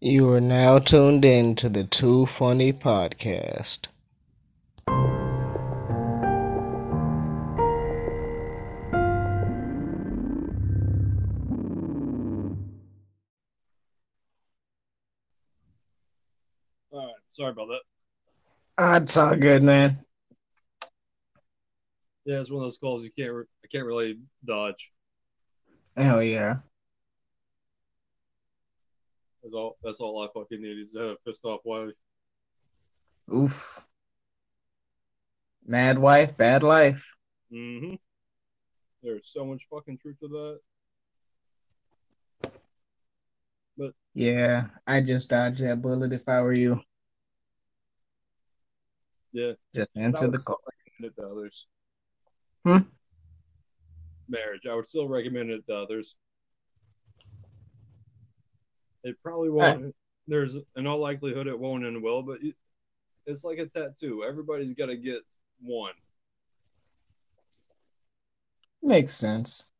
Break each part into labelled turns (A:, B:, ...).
A: You are now tuned in to the Too Funny Podcast.
B: All right, sorry about that.
A: Ah, it's all good, man.
B: Yeah, it's one of those calls you can't. Re- I can't really dodge.
A: Hell yeah.
B: That's all. That's all I fucking need is a pissed off wife.
A: Oof. Mad wife, bad life.
B: Mm-hmm. There's so much fucking truth to that.
A: But Yeah, I just dodged that bullet if I were you.
B: Yeah.
A: Just answer the call.
B: recommend it to others.
A: Hmm?
B: Marriage. I would still recommend it to others. It probably won't. There's in all likelihood it won't end well, but it's like a tattoo. Everybody's got to get one.
A: Makes sense.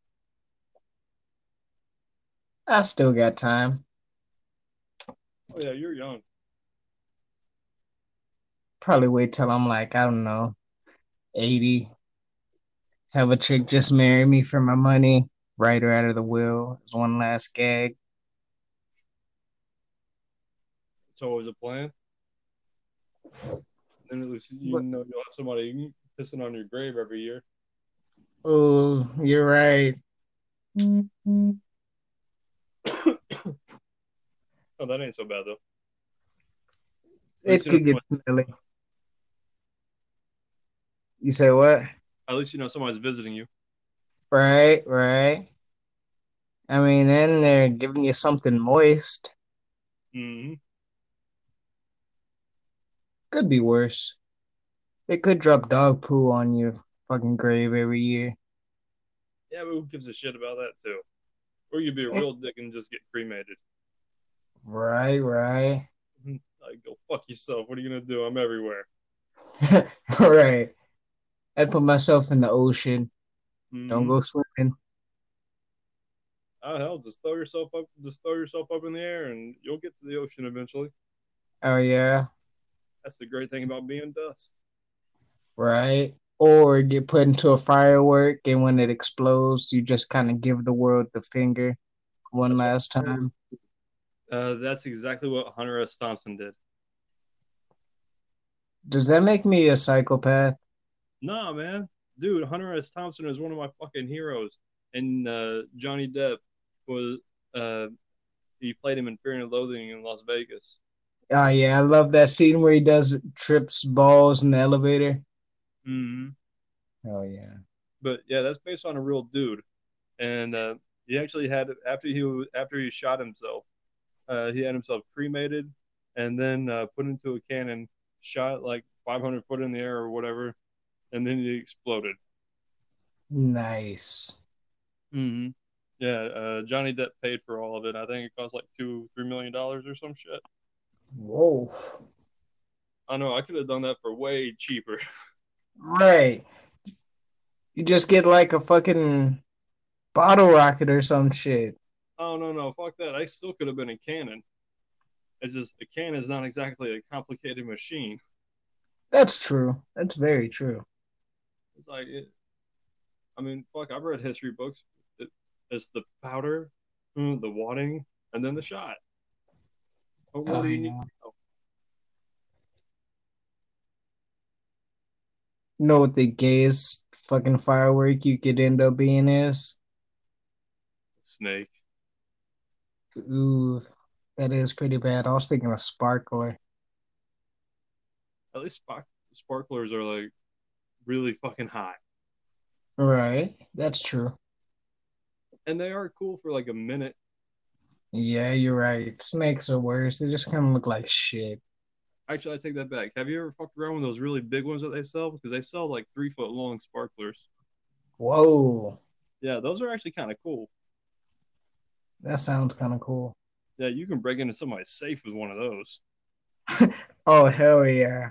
A: I still got time.
B: Oh yeah, you're young.
A: Probably wait till I'm like, I don't know, 80. Have a chick just marry me for my money, write her out of the will as one last gag.
B: It's always a plan. And at least you
A: But-
B: know you'll have somebody pissing on your grave every year.
A: Oh, you're right.
B: Oh, that ain't so bad though.
A: It could get smelly. You say what?
B: At least you know somebody's visiting you.
A: Right, right. I mean, then they're giving you something moist.
B: hmm
A: Could be worse. They could drop dog poo on your fucking grave every year.
B: Yeah, but who gives a shit about that too? Or you'd be a real dick and just get cremated.
A: Right, right.
B: Like, go fuck yourself. What are you gonna do? I'm everywhere.
A: right. I'd put myself in the ocean.
B: Mhm.
A: Don't go swimming.
B: Oh hell, just throw yourself up. Just throw yourself up in the air, and you'll get to the ocean eventually.
A: Oh, yeah.
B: That's the great thing about being dust.
A: Right. Or get put into a firework, and when it explodes, you just kind of give the world the finger one last time.
B: Uh, that's exactly what Hunter S. Thompson did.
A: Does that make me a psychopath?
B: Nah, man, dude, Hunter S. Thompson is one of my fucking heroes, and uh, Johnny Depp was uh, he played him in Fear and Loathing in Las Vegas.
A: Oh yeah, I love that scene where he does trips balls in the elevator.
B: hmm
A: Oh yeah.
B: But yeah, that's based on a real dude, and uh, he actually had after he after he shot himself, uh, he had himself cremated, and then uh, put into a cannon, shot like 500 foot in the air or whatever, and then he exploded.
A: Nice.
B: Mm-hmm. Yeah, uh, Johnny Depp paid for all of it. I think it cost like two, three million dollars or some shit.
A: Whoa.
B: I know I could have done that for way cheaper.
A: Right. You just get like a fucking bottle rocket or some shit.
B: oh no, no, fuck that. I still could have been a cannon. It's just a cannon is not exactly a complicated machine.
A: That's true. That's very true.
B: It's like it. I mean, fuck. I've read history books. It, it's the powder, mm, the wadding, and then the shot. What more do you need? to know?
A: You know what the gayest fucking firework you could end up being is?
B: Snake.
A: Ooh, that is pretty bad. I was thinking of sparkler.
B: At least spark- sparklers are like really fucking hot.
A: Right. That's true.
B: and they are cool for like a minute.
A: Yeah, you're right. Snakes are worse. They just kind of look like shit.
B: Actually, I take that back. Have you ever fucked around with those really big ones that they sell? Because they sell like three foot long sparklers.
A: Whoa.
B: Yeah, those are actually kind of cool.
A: That sounds kind of cool.
B: Yeah, you can break into somebody's safe with one of those.
A: Oh, hell yeah.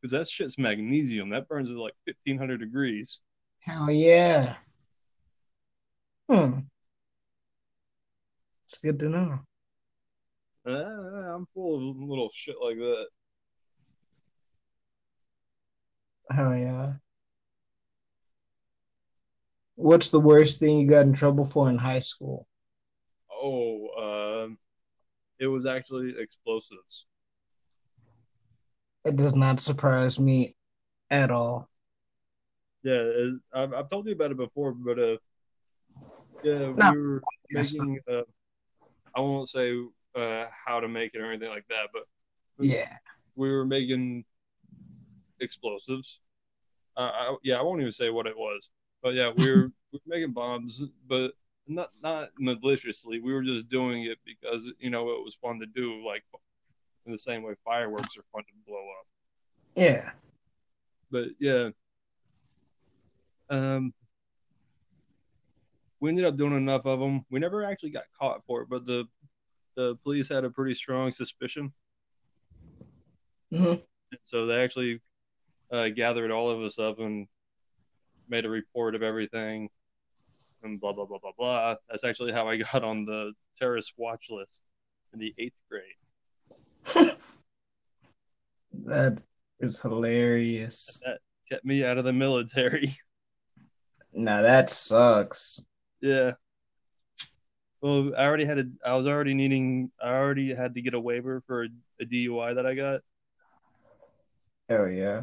B: Because that shit's magnesium. That burns at like 1500 degrees.
A: Hell yeah. Hmm. It's good to know.
B: Uh, I'm full of little shit like that.
A: Oh yeah. What's the worst thing you got in trouble for in high school?
B: Oh, um, it was actually explosives.
A: It does not surprise me at all.
B: Yeah, I've, I've told you about it before, but uh, yeah,
A: No.
B: we were making. Uh, I won't say uh, how to make it or anything like that, but
A: Yeah.
B: we were making explosives. Uh, I, yeah, I won't even say what it was, but yeah, we were, we were making bombs, but not not maliciously. We were just doing it because you know it was fun to do, like in the same way fireworks are fun to blow up.
A: Yeah.
B: But yeah, um, we ended up doing enough of them. We never actually got caught for it, but the the police had a pretty strong suspicion.
A: hmm
B: And so they actually uh, gathered all of us up and made a report of everything and blah, blah, blah, blah, blah. That's actually how I got on the terrorist watch list in the eighth grade.
A: That is hilarious.
B: That kept me out of the military.
A: Now that sucks.
B: Yeah. Well, I already had a, I was already needing, I already had to get a waiver for a, a DUI that I got.
A: Oh yeah.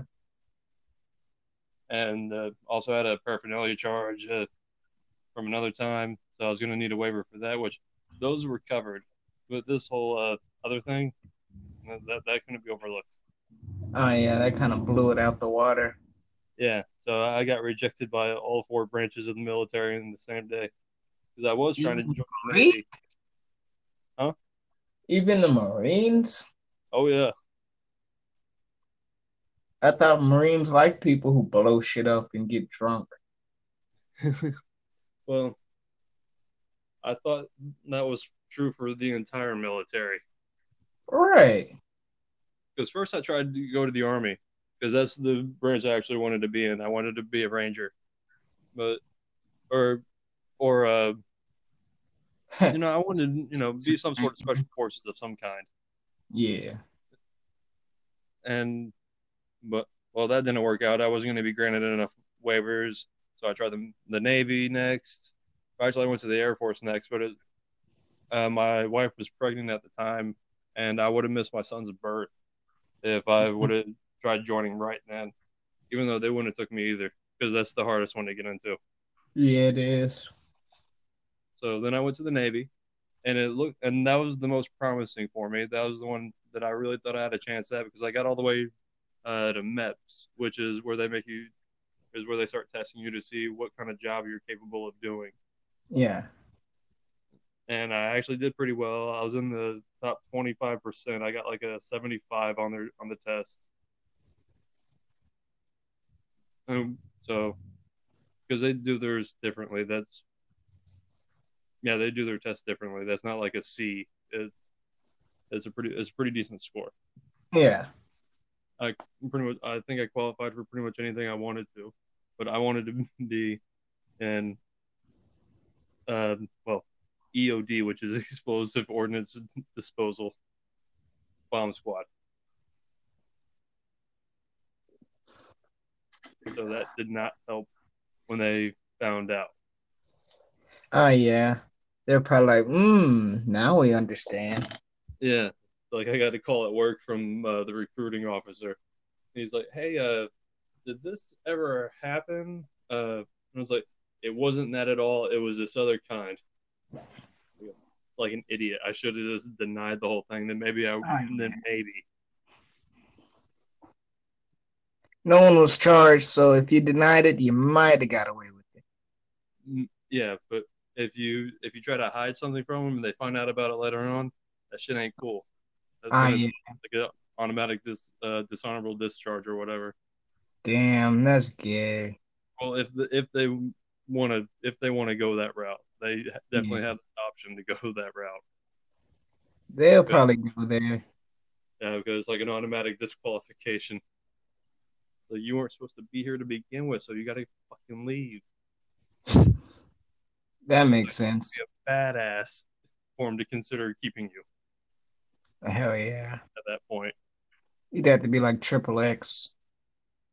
B: and uh, also had a paraphernalia charge uh, from another time. So I was going to need a waiver for that, which those were covered. But this whole uh, other thing, that that couldn't be overlooked.
A: Oh yeah, that kind of blew it out the water.
B: Yeah, so I got rejected by all four branches of the military in the same day because I was trying to join the Navy.
A: Even the Marines?
B: Oh yeah,
A: I thought Marines like people who blow shit up and get drunk.
B: well, I thought that was true for the entire military.
A: Right.
B: because first I tried to go to the army because that's the branch I actually wanted to be in. I wanted to be a ranger, but or or uh, you know I wanted you know be some sort of special forces of some kind.
A: yeah.
B: And but well that didn't work out. I wasn't going to be granted enough waivers, so I tried the the Navy next. Actually, I went to the Air Force next, but it, uh, my wife was pregnant at the time, and I would have missed my son's birth if I would have tried joining right then, even though they wouldn't have took me either, because that's the hardest one to get into.
A: Yeah, it is.
B: So then I went to the Navy, and it looked, and that was the most promising for me. That was the one that I really thought I had a chance at because I got all the way uh, to MEPS, which is where they make you, is where they start testing you to see what kind of job you're capable of doing.
A: Yeah.
B: And I actually did pretty well. I was in the top 25%. I got like a 75 on their on the test. Um, so, because they do theirs differently. That's yeah, they do their test differently. That's not like a C. It's it's a pretty it's a pretty decent score.
A: Yeah.
B: I pretty much I think I qualified for pretty much anything I wanted to, but I wanted to be in um, well EOD, which is explosive ordnance disposal bomb squad. So that did not help when they found out.
A: Oh yeah. They're probably like, hmm, now we understand.
B: Yeah, like I got a call at work from uh, the recruiting officer. He's like, "Hey, uh, did this ever happen?" Uh, I was like, "It wasn't that at all. It was this other kind." Like an idiot, I should have just denied the whole thing. Then maybe I, then maybe.
A: No one was charged, so if you denied it, you might have got away with it.
B: Mm, Yeah, but if you if you try to hide something from them and they find out about it later on, that shit ain't cool. That's
A: Ah, yeah.
B: like an automatic dis, uh, dishonorable discharge or whatever.
A: Damn, that's gay.
B: Well, if the, if they want to if they want to go that route, they definitely
A: Yeah.
B: have the option to go that route.
A: They'll probably go there.
B: Yeah, because like an automatic disqualification. So you weren't supposed to be here to begin with, so you got to fucking leave.
A: That makes sense.
B: Be a badass for him to consider keeping you.
A: Hell yeah.
B: at that point.
A: You'd have to be like triple X.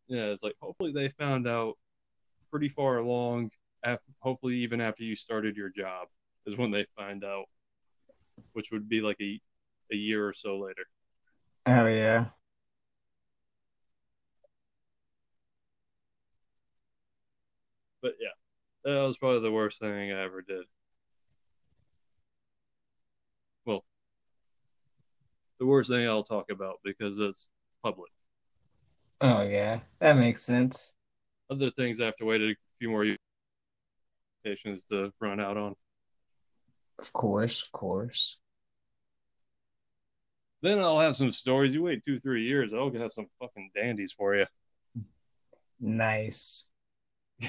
B: Yeah, it's like hopefully they found out pretty far along. af hopefully, even after you started your job, is when they find out, which would be like a a year or so later.
A: Hell yeah.
B: But yeah, that was probably the worst thing I ever did. Well, the worst thing I'll talk about because it's public.
A: Oh yeah. That makes sense.
B: Other things I have to wait a few more years to run out on.
A: Of course, of course.
B: Then I'll have some stories. You wait two, three years, I'll have some fucking dandies for you.
A: Nice.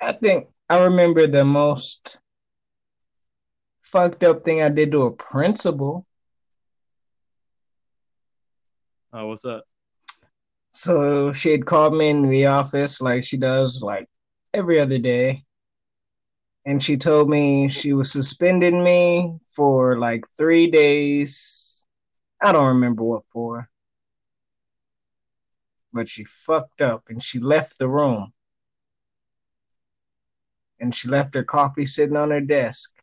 A: I think I remember the most fucked up thing I did to a principal.
B: Oh, what's that?
A: So she had called me in the office like she does like every other day. And she told me she was suspending me for like three days. I don't remember what for. But she fucked up and she left the room. And she left her coffee sitting on her desk.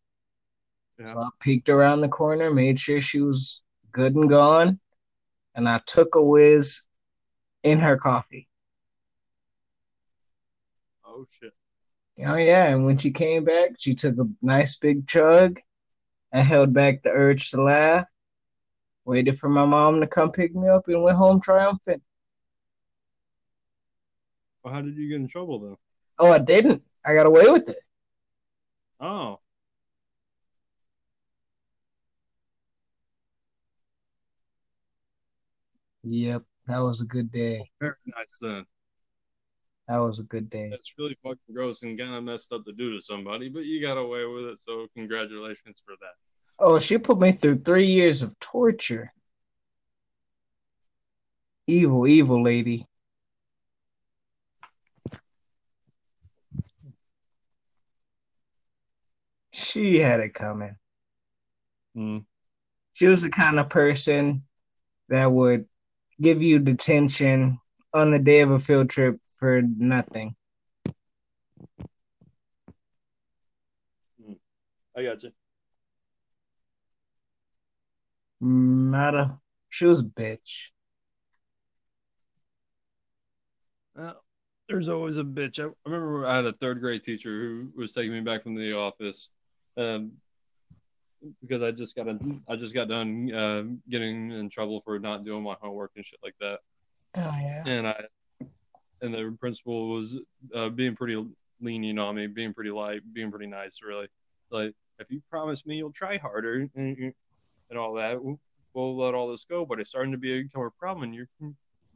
B: Yeah.
A: So I peeked around the corner, made sure she was good and gone, and I took a whiz in her coffee.
B: Oh shit.
A: Oh yeah, and when she came back, she took a nice big chug. I held back the urge to laugh, waited for my mom to come pick me up, and went home triumphant.
B: Well, how did you get in trouble though?
A: Oh, I didn't. I got away with it.
B: Oh,
A: Yep, that was a good day.
B: very nice then.
A: That was a good day.
B: That's really fucking gross and kind of messed up to do to somebody, but you got away with it, so congratulations for that.
A: Oh, she put me through three years of torture. Evil, evil lady. She had it coming.
B: Hmm.
A: She was the kind of person that would give you detention on the day of a field trip for nothing.
B: I got you.
A: Not a. She was a bitch.
B: Well, there's always a bitch. I remember I had a third grade teacher who was taking me back from the office, um, because I just got a, I just got done uh, getting in trouble for not doing my homework and shit like that.
A: Oh yeah.
B: and I and the principal was uh, being pretty lenient on me, being pretty light, being pretty nice, really. Like, if you promise me you'll try harder and, and all that, we'll let all this go. But it's starting to be become a problem, and you're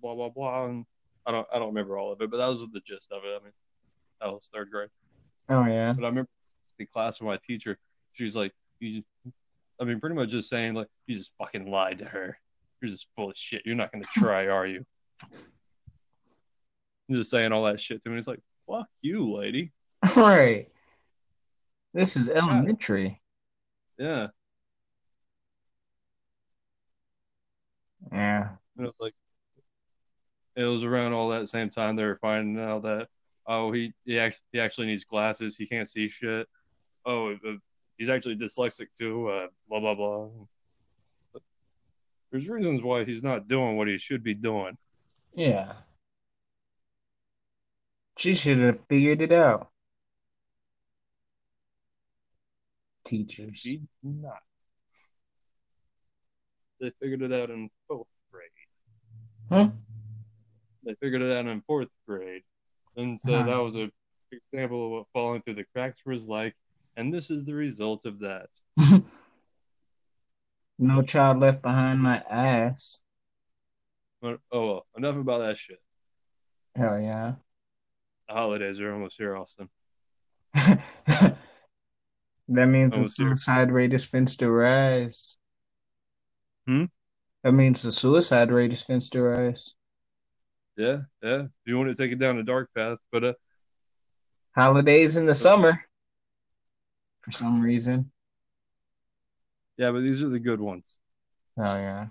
B: blah blah blah. And I don't I don't remember all of it, but that was the gist of it. I mean, that was third grade.
A: Oh yeah.
B: But I remember the class with my teacher. She's like, you, I mean, pretty much just saying like, you just fucking lied to her. You're just full of shit. You're not gonna try, are you? Just saying all that shit to me. It's like, fuck you, lady.
A: Right. This is elementary.
B: Yeah.
A: Yeah.
B: And it was like, it was around all that same time they were finding out that, oh, he he actually, he actually needs glasses. He can't see shit. Oh, uh, he's actually dyslexic too. Uh, blah blah blah. But there's reasons why he's not doing what he should be doing.
A: Yeah. She should have figured it out. Teachers.
B: She did not. They figured it out in fourth grade.
A: Huh?
B: They figured it out in fourth grade, and so
A: Huh.
B: that was a example of what falling through the cracks was like. And this is the result of that.
A: no child left behind my ass.
B: But, oh well, enough about that shit.
A: Hell yeah.
B: The holidays are almost here, Austin.
A: that means the
B: Oh, dear.
A: suicide rate is fenced to rise.
B: Hmm?
A: That means the suicide rate is fenced to rise.
B: Yeah, yeah. If you want to take it down a dark path, but uh,
A: Holidays in the summer. For some reason.
B: Yeah, but these are the good ones.
A: Oh yeah.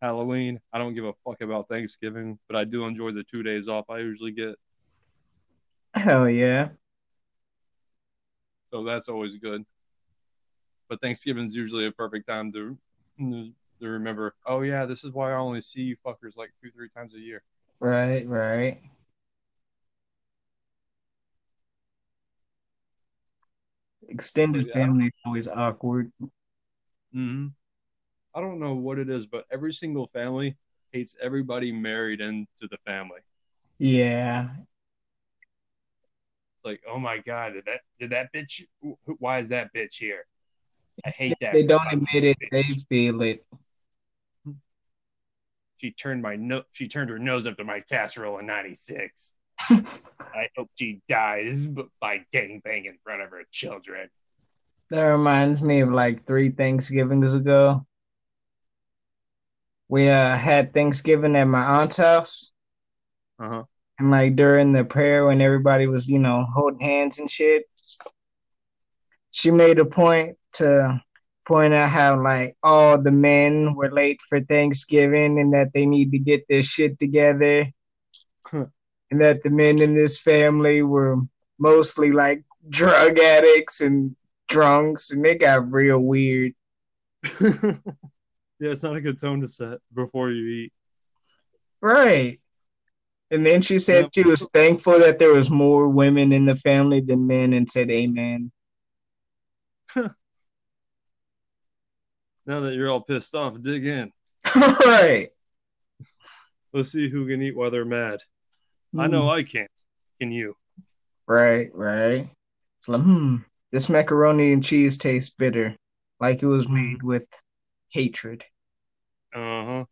B: Halloween, I don't give a fuck about Thanksgiving, but I do enjoy the two days off I usually get.
A: Hell yeah.
B: So that's always good. But Thanksgiving's usually a perfect time to to remember, oh yeah, this is why I only see you fuckers like two, three times a year.
A: Right, right. Extended
B: Yeah.
A: family is always awkward.
B: hmm I don't know what it is, but every single family hates everybody married into the family.
A: Yeah.
B: It's like, oh my god, did that did that bitch? Why is that bitch here? I hate that.
A: They don't admit it, they feel it.
B: She turned my no. She turned her nose up to my casserole in '96. I hope she dies b- by gangbang in front of her children.
A: That reminds me of like three Thanksgivings ago. We uh, had Thanksgiving at my aunt's house,
B: Uh huh.
A: and like during the prayer, when everybody was, you know, holding hands and shit, she made a point to point out how like all the men were late for Thanksgiving and that they need to get their shit together,
B: Huh.
A: And that the men in this family were mostly like drug addicts and drunks, and they got real weird.
B: yeah, it's not a good tone to set before you eat.
A: Right. And then she said
B: Yeah.
A: she was thankful that there was more women in the family than men and said amen.
B: Now that you're all pissed off, dig in.
A: all right.
B: Let's see who can eat while they're mad. I know I can't. Can you?
A: Right, right. It's like, hmm, this macaroni and cheese tastes bitter, like it was made with hatred.
B: Uh huh.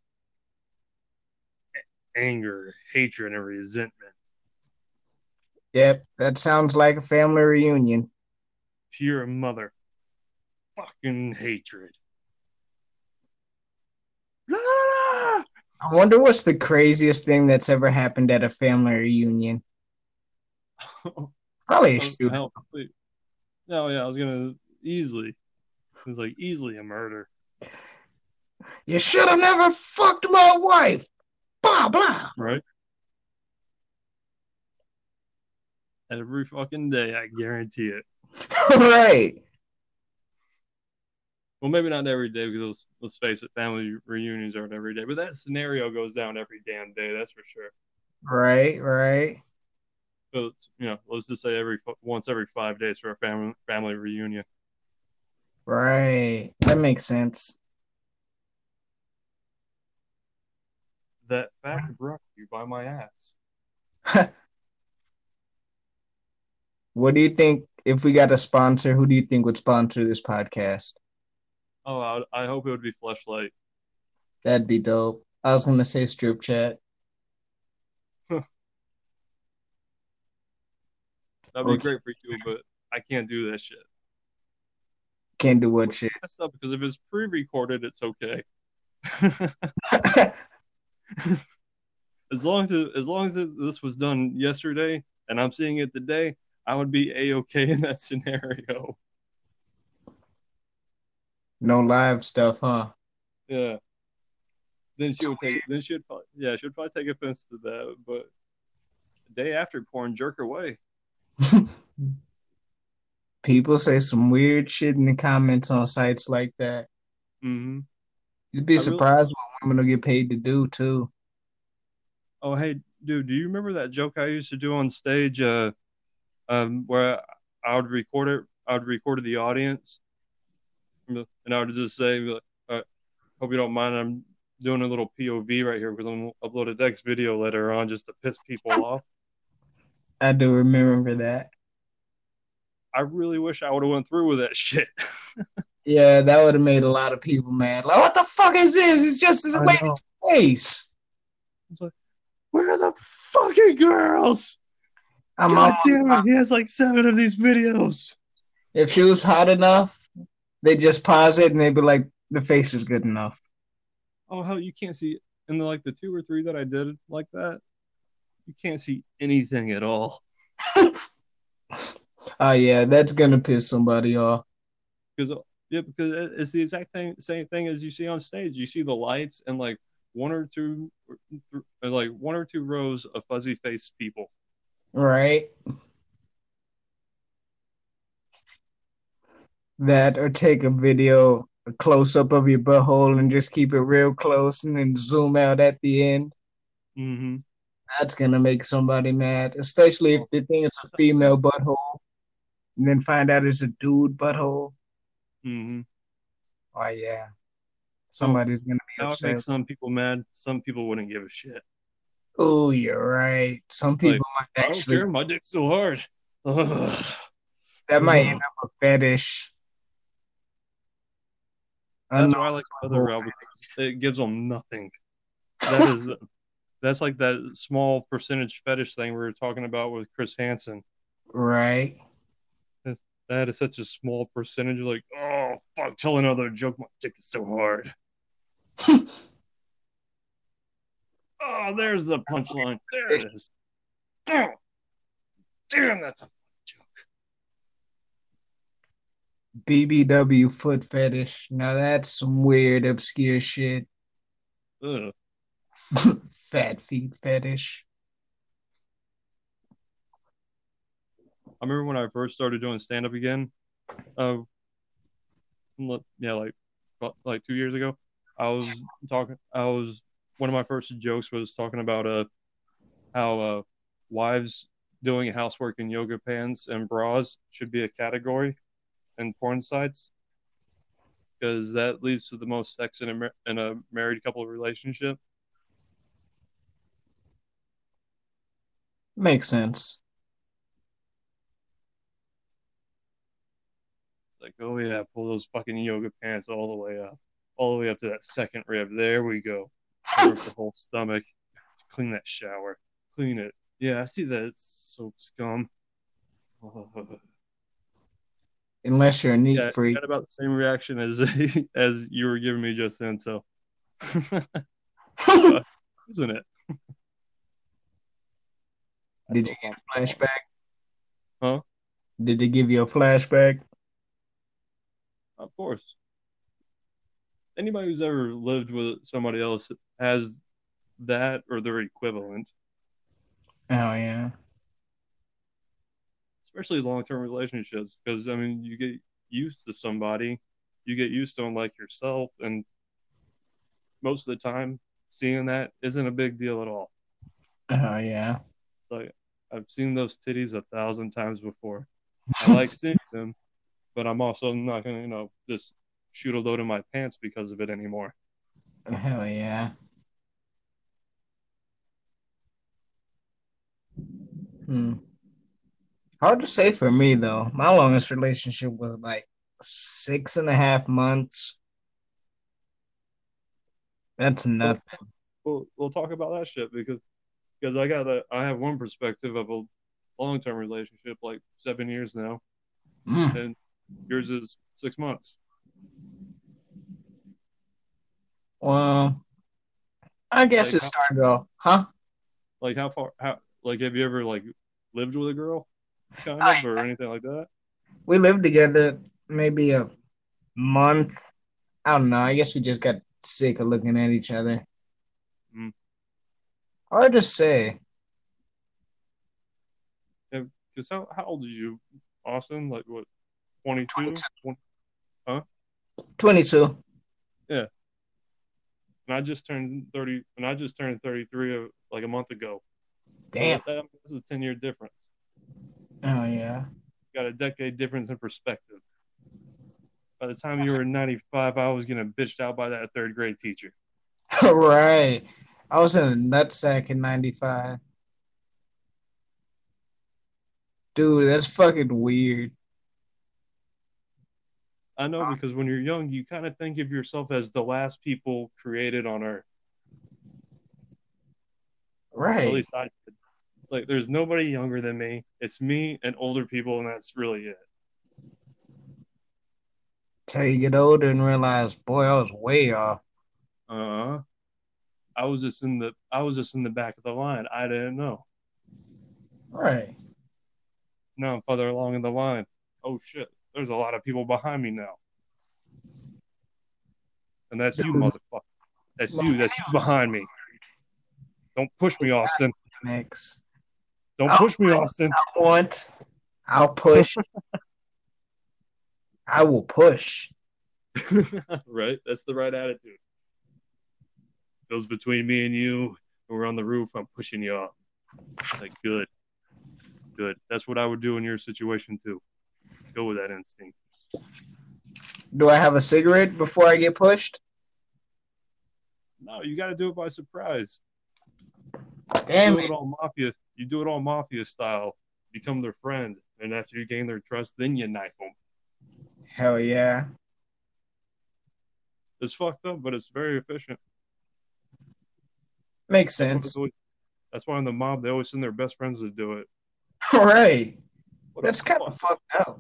B: Anger, hatred, and resentment.
A: Yep, that sounds like a family reunion.
B: Pure mother fucking hatred. La, la, la,
A: I wonder what's the craziest thing that's ever happened at a family reunion. Probably a
B: Oh, wait. No, yeah, I was gonna easily. It was like easily a murder.
A: You should have never fucked my wife. Blah blah.
B: right? Every fucking day, I guarantee it.
A: right.
B: Well, maybe not every day because let's, let's face it, family reunions aren't every day, but that scenario goes down every damn day. That's for sure.
A: Right, right.
B: So you know, let's just say every once every five days for a family family reunion.
A: Right. That makes sense.
B: That fact brought you by my ass.
A: What do you think if we got a sponsor? Who do you think would sponsor this podcast?
B: Oh, I, I hope it would be Fleshlight.
A: That'd be dope. I was gonna say strip chat.
B: That'd be great for you, but I can't do that shit.
A: Can't do what shit.
B: That's not because if it's pre-recorded, it's okay. as long as it, as long as it, this was done yesterday and I'm seeing it today, I would be a okay in that scenario.
A: No live stuff, huh?
B: Yeah. Then she would take. Then she'd probably, yeah, she'd probably take offense to that. But the day after, porn jerk away.
A: People say some weird shit in the comments on sites like that.
B: Mm-hmm.
A: You'd be
B: I really-
A: surprised what women will get paid to do too.
B: Oh, hey, dude, do you remember that joke I used to do on stage? Uh, um, where I would record it. I would record the audience, and I would just say, like, uh, "Hope you don't mind. I'm doing a little POV right here because I'm gonna upload a next video later on just to piss people off."
A: I do remember that.
B: I really wish I would have went through with that shit.
A: Yeah, that would have made a lot of people mad. Like, what the fuck is this? It's just this a
B: I
A: lady's
B: know.
A: face.
B: Where are the fucking girls?
A: I'm
B: God
A: all,
B: damn it! He has like seven of these videos.
A: if she was hot enough, they just pause it and they'd be like, the face is good enough.
B: Oh hell, you can't see in the like the two or three that I did like that. You can't see anything at all
A: Oh yeah, that's gonna piss somebody off.
B: because Yeah, because it's the exact thing, same thing as you see on stage. You see the lights and like one or two, or like one or two rows of fuzzy faced people.
A: Right. That or take a video, a close up of your butthole and just keep it real close and then zoom out at the end.
B: Mm-hmm.
A: That's gonna make somebody mad, especially if they think it's a female butthole and then find out it's a dude butthole.
B: Mm-hmm.
A: Oh yeah. Somebody's gonna be
B: That would make
A: upset.
B: some people mad. Some people wouldn't give a shit.
A: Oh, you're right. Some people
B: I
A: might
B: don't care. My dick's so hard. Ugh.
A: that might end up a fetish.
B: That's why I like the other route because it gives them nothing. That is, that's like that small percentage fetish thing we were talking about with Chris Hansen.
A: Right.
B: That is such a small percentage. Like, oh fuck, tell another joke. My dick is so hard. oh, there's the punchline. There it is. Oh, damn, that's a joke.
A: BBW foot fetish. Now that's some weird, obscure shit.
B: Ugh.
A: Fat feet fetish.
B: I remember when I first started doing stand up again. Uh, yeah, like like two years ago. I was talking. I was one of my first jokes was talking about uh how uh wives doing housework in yoga pants and bras should be a category in porn sites because that leads to the most sex in a mar- in a married couple relationship.
A: Makes sense.
B: It's like, oh yeah, pull those fucking yoga pants all the way up, all the way up to that second rib. There we go. Cover the whole stomach. Clean that shower. Clean it. Yeah, I see that. It's soap scum.
A: Unless you're a neat
B: yeah, I
A: freak.
B: about the same reaction as as you were giving me just then. So, isn't it?
A: Did
B: That's
A: you get a flashback?
B: Huh?
A: Did they give you a flashback?
B: Of course. Anybody who's ever lived with somebody else has that or their equivalent.
A: Oh yeah.
B: Especially long-term relationships because i mean you get used to somebody you get used to them like yourself and most of the time seeing that isn't a big deal at all
A: Oh yeah.
B: it's like i've seen those titties a thousand times before i like seeing them but i'm also not gonna you know just shoot a load in my pants because of it anymore
A: Hell yeah. Hmm. Hard to say for me though. My longest relationship was like six and a half months. That's nothing.
B: we'll, we'll talk about that shit because because i got a i have one perspective of a long-term relationship like seven years now
A: Mm.
B: and yours is six months
A: Well, I guess
B: Like
A: it started off, huh?
B: Like how far? How like have you ever like lived with a girl, kind of, or anything like that?
A: We lived together maybe a month. I don't know. I guess we just got sick of looking at each other.
B: Mm.
A: Hard to say.
B: Because how how old are you, Austin? Like what, 22?
A: 22. 22.
B: And I just turned thirty, and I just turned thirty three uh, like a month ago.
A: Damn.
B: So that- this is a ten year difference.
A: Oh, yeah.
B: Got a decade difference in perspective. By the time you were ninety five, I was getting bitched out by that third grade teacher.
A: right. I was in a nutsack in 95. Dude, that's fucking weird.
B: I know because when you're young, you kind of think of yourself as the last people created on Earth. At
A: Right.
B: least I did. Like, there's nobody younger than me. It's me and older people, and that's really it.
A: Till you get older and realize, boy, I was way off.
B: Uh huh. I was just in the I was just in the back of the line. I didn't know.
A: Right.
B: Now I'm further along in the line. Oh shit! There's a lot of people behind me now. and that's you, motherfucker. That's you. That's you behind me. Don't push me, Austin.
A: Next.
B: Don't push me, Austin.
A: I want. I'll push. I will push.
B: right? That's the right attitude. Goes between me and you. We're on the roof. I'm pushing you up. Like, good. Good. That's what I would do in your situation, too. Go with that instinct.
A: Do I have a cigarette before I get pushed?
B: No, you got to do it by surprise.
A: Damn
B: do
A: it.
B: it all mafia. You do it all mafia style. Become their friend, and after you gain their trust, then you knife them.
A: Hell yeah.
B: It's fucked up, but it's very efficient.
A: Makes sense.
B: That's why in the mob they always send their best friends to do it.
A: All right.
B: What
A: That's kind of fucked up.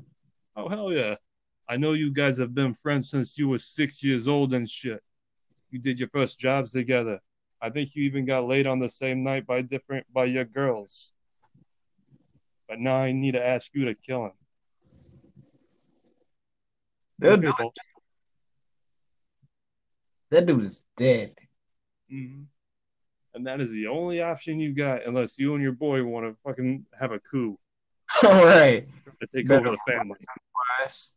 B: Oh hell yeah! I know you guys have been friends since you were six years old and shit. You did your first jobs together. I think you even got laid on the same night by different by your girls. But now I need to ask you to kill him.
A: They'll
B: Okay,
A: do it.
B: boss.
A: That dude is dead.
B: Mhm. And that is the only option you got, unless you and your boy want to fucking have a coup
A: All right.
B: to take
A: Better-
B: over the family.
A: Guys.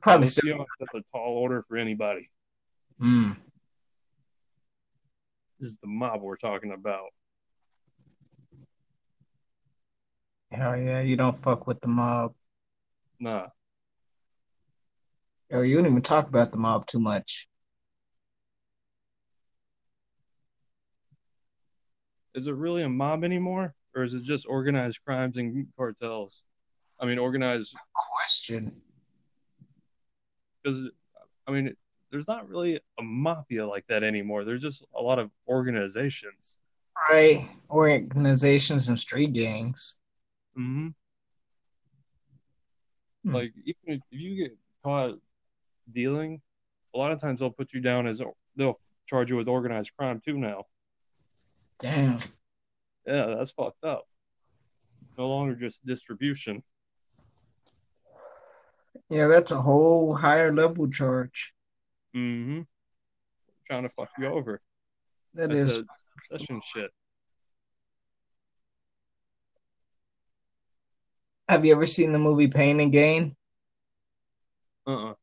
A: Probably still.
B: that's a tall order for anybody.
A: Mm.
B: This is the mob we're talking about.
A: Hell yeah, you don't fuck with the mob.
B: Nah,
A: Yo, you don't even talk about the mob too much.
B: is it really a mob anymore, or is it just organized crimes and cartels? I mean, organized
A: Question.
B: because I mean, there's not really a mafia like that anymore. There's just a lot of organizations.
A: Right. Organizations and street gangs.
B: Mm-hmm.
A: Hmm.
B: Like even if you get caught dealing, a lot of times they'll put you down as they'll charge you with organized crime too. Now,
A: Damn.
B: yeah, that's fucked up. No longer just distribution.
A: Yeah, that's a whole higher level charge.
B: Mm-hmm. Trying to fuck you over.
A: That
B: That's
A: is.
B: shit.
A: Have you ever seen the movie Pain and Gain?
B: Uh-uh.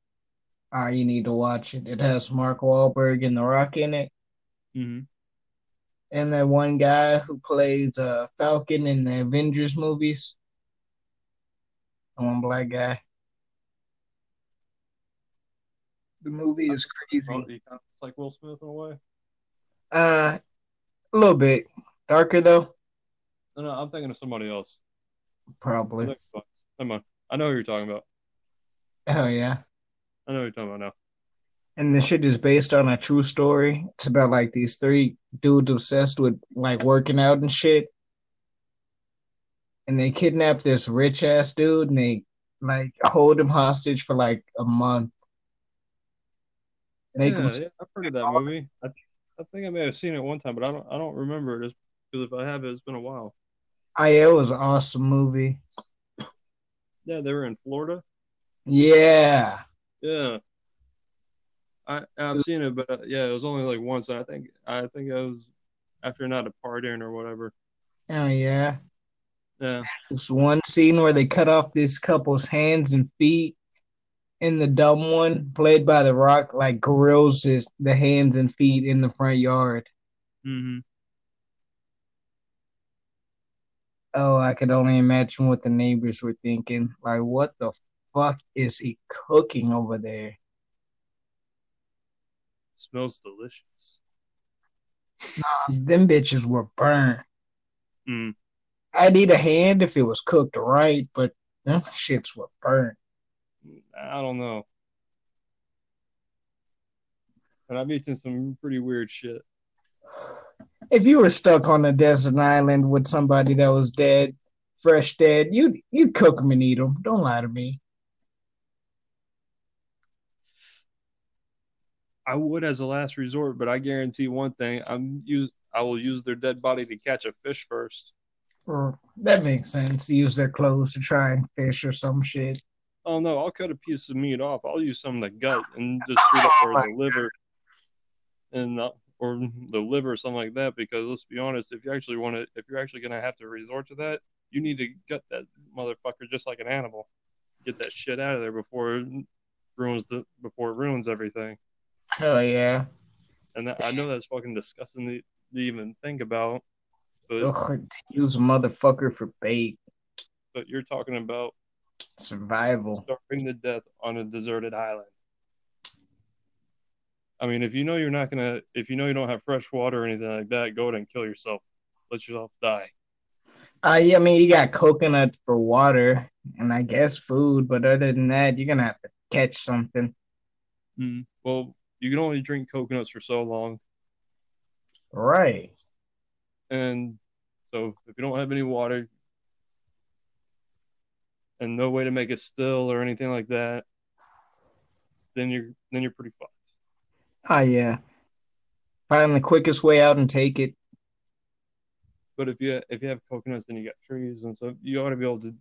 A: Ah, you need to watch it. It has Mark Wahlberg and The Rock in it,
B: Mm-hmm.
A: and that one guy who plays uh, Falcon in the Avengers movies. The one black guy. The movie is crazy.
B: He kind of looks like Will Smith in a way.
A: Uh, a little bit darker though,
B: No, no, I'm thinking of somebody else.
A: probably.
B: Come on, I know who you're talking about.
A: Oh yeah.
B: I know who you're talking about now.
A: And the shit is based on a true story. It's about like these three dudes obsessed with like working out and shit. And they kidnap this rich ass dude and they like hold him hostage for like a month. Make
B: yeah, yeah, I've heard of that movie. I, I think I may have seen it one time, but I don't. I don't remember it because if I have it, it's been a while.
A: Oh, yeah, it was an awesome movie.
B: Yeah, they were in Florida.
A: Yeah.
B: Yeah, I I've seen it, but uh, yeah, it was only like once. I think I think I was after not a partying or whatever.
A: Oh yeah.
B: Yeah,
A: There's one scene where they cut off this couple's hands and feet, and the dumb one, played by The Rock, like grills his the hands and feet in the front yard.
B: mm-hmm.
A: Oh, I could only imagine what the neighbors were thinking. Like, what the fuck is he cooking over there?
B: smells delicious.
A: Nah, Them bitches were burnt.
B: Mm.
A: I'd eat a hand if it was cooked right, but them shits were burnt.
B: I don't know. And I've eaten some pretty weird shit.
A: If you were stuck on a desert island with somebody that was dead, fresh dead, you'd you'd cook them and eat them. Don't lie to me.
B: I would as a last resort, but I guarantee one thing: I'm use I will use their dead body to catch a fish first.
A: That makes sense. Use their clothes to try and fish or some shit.
B: Oh no, I'll cut a piece of meat off. I'll use some of the gut and just treat it for the liver and uh, or the liver or something like that. Because let's be honest, if you actually want to, if you're actually gonna have to resort to that, you need to gut that motherfucker just like an animal. Get that shit out of there before it ruins the before it ruins everything.
A: Hell yeah.
B: And that, I know that's fucking disgusting to, to even think about. But
A: Ugh, to use a motherfucker for bait.
B: but you're talking about
A: Survival.
B: starving to death on a deserted island. I mean, if you know you're not gonna, if you know you don't have fresh water or anything like that, go ahead and kill yourself. Let yourself die.
A: Uh, yeah, I mean, you got coconuts for water and I guess food, but other than that, you're gonna have to catch something.
B: Mm. Well, you can only drink coconuts for so long,
A: Right.
B: and so if you don't have any water and no way to make it still or anything like that, then you're then you're pretty fucked.
A: Ah, yeah. Find the quickest way out and take it.
B: But if you if you have coconuts, then you got trees, and so you ought to be able to.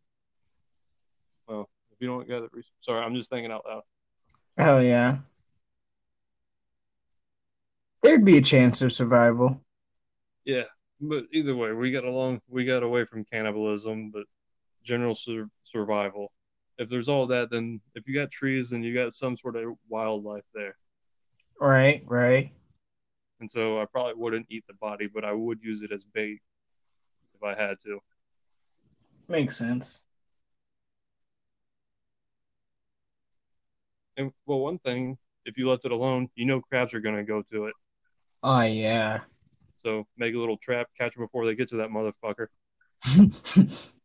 B: Well, if you don't got the sorry, I'm just thinking out loud.
A: Hell yeah. There'd be a chance of survival.
B: Yeah, but either way, we got along. We got away from cannibalism, but general sur- survival. If there's all that, then if you got trees, then you got some sort of wildlife there.
A: Right, right.
B: And so I probably wouldn't eat the body, but I would use it as bait if I had to.
A: Makes sense.
B: And well, one thing, if you left it alone, you know crabs are gonna go to it.
A: Oh yeah.
B: So make a little trap, catch them before they get to that motherfucker.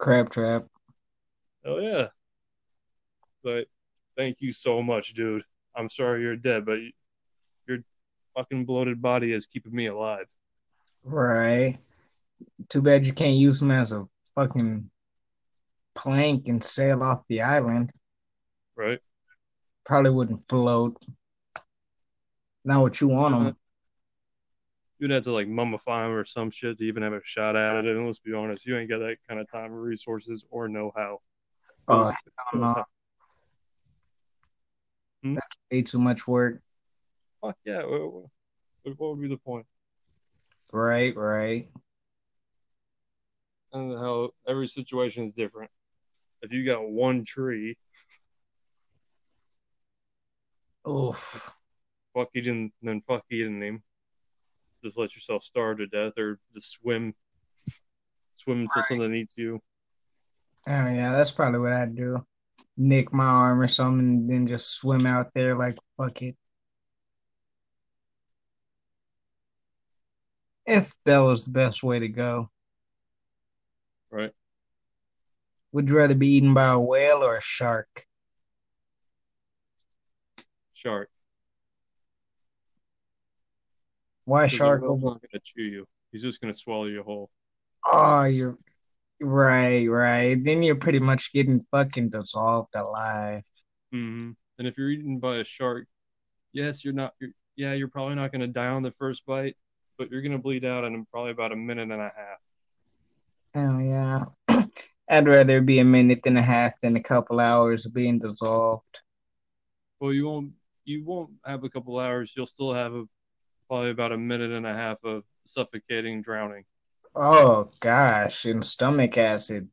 A: Crab trap.
B: Oh yeah. But thank you so much, dude. I'm sorry you're dead, but your fucking bloated body is keeping me alive.
A: Right. Too bad you can't use him as a fucking plank and sail off the island.
B: Right?
A: Probably wouldn't float. Not what you want them.
B: You'd have to like mummify them or some shit to even have a shot at it. And let's be honest, you ain't got that kind of time or resources or know how.
A: Oh, hell no.
B: Hmm?
A: That's way too much work.
B: Fuck yeah. What, what- what would be the point?
A: Right, right.
B: And how every situation is different. If you got one tree,
A: Oof.
B: fuck eating, then fuck eating him. Just let yourself starve to death or just swim, swim until something eats you.
A: Oh yeah, that's probably what I'd do. Nick my arm or something and then just swim out there like fuck it. If that was the best way to go.
B: Right?
A: Would you rather be eaten by a whale or a shark?
B: Shark.
A: Why shark over?
B: not gonna chew you. He's just gonna swallow you whole.
A: Oh, you're right, right. Then you're pretty much getting fucking dissolved alive.
B: hmm And if you're eaten by a shark, yes, you're not. You're, yeah, you're probably not gonna die on the first bite, but you're gonna bleed out in probably about a minute and a half.
A: Oh yeah. I'd rather be a minute and a half than a couple hours of being dissolved.
B: Well, you won't. You won't have a couple hours. You'll still have a, probably about a minute and a half of suffocating, drowning.
A: Oh gosh, and stomach acid.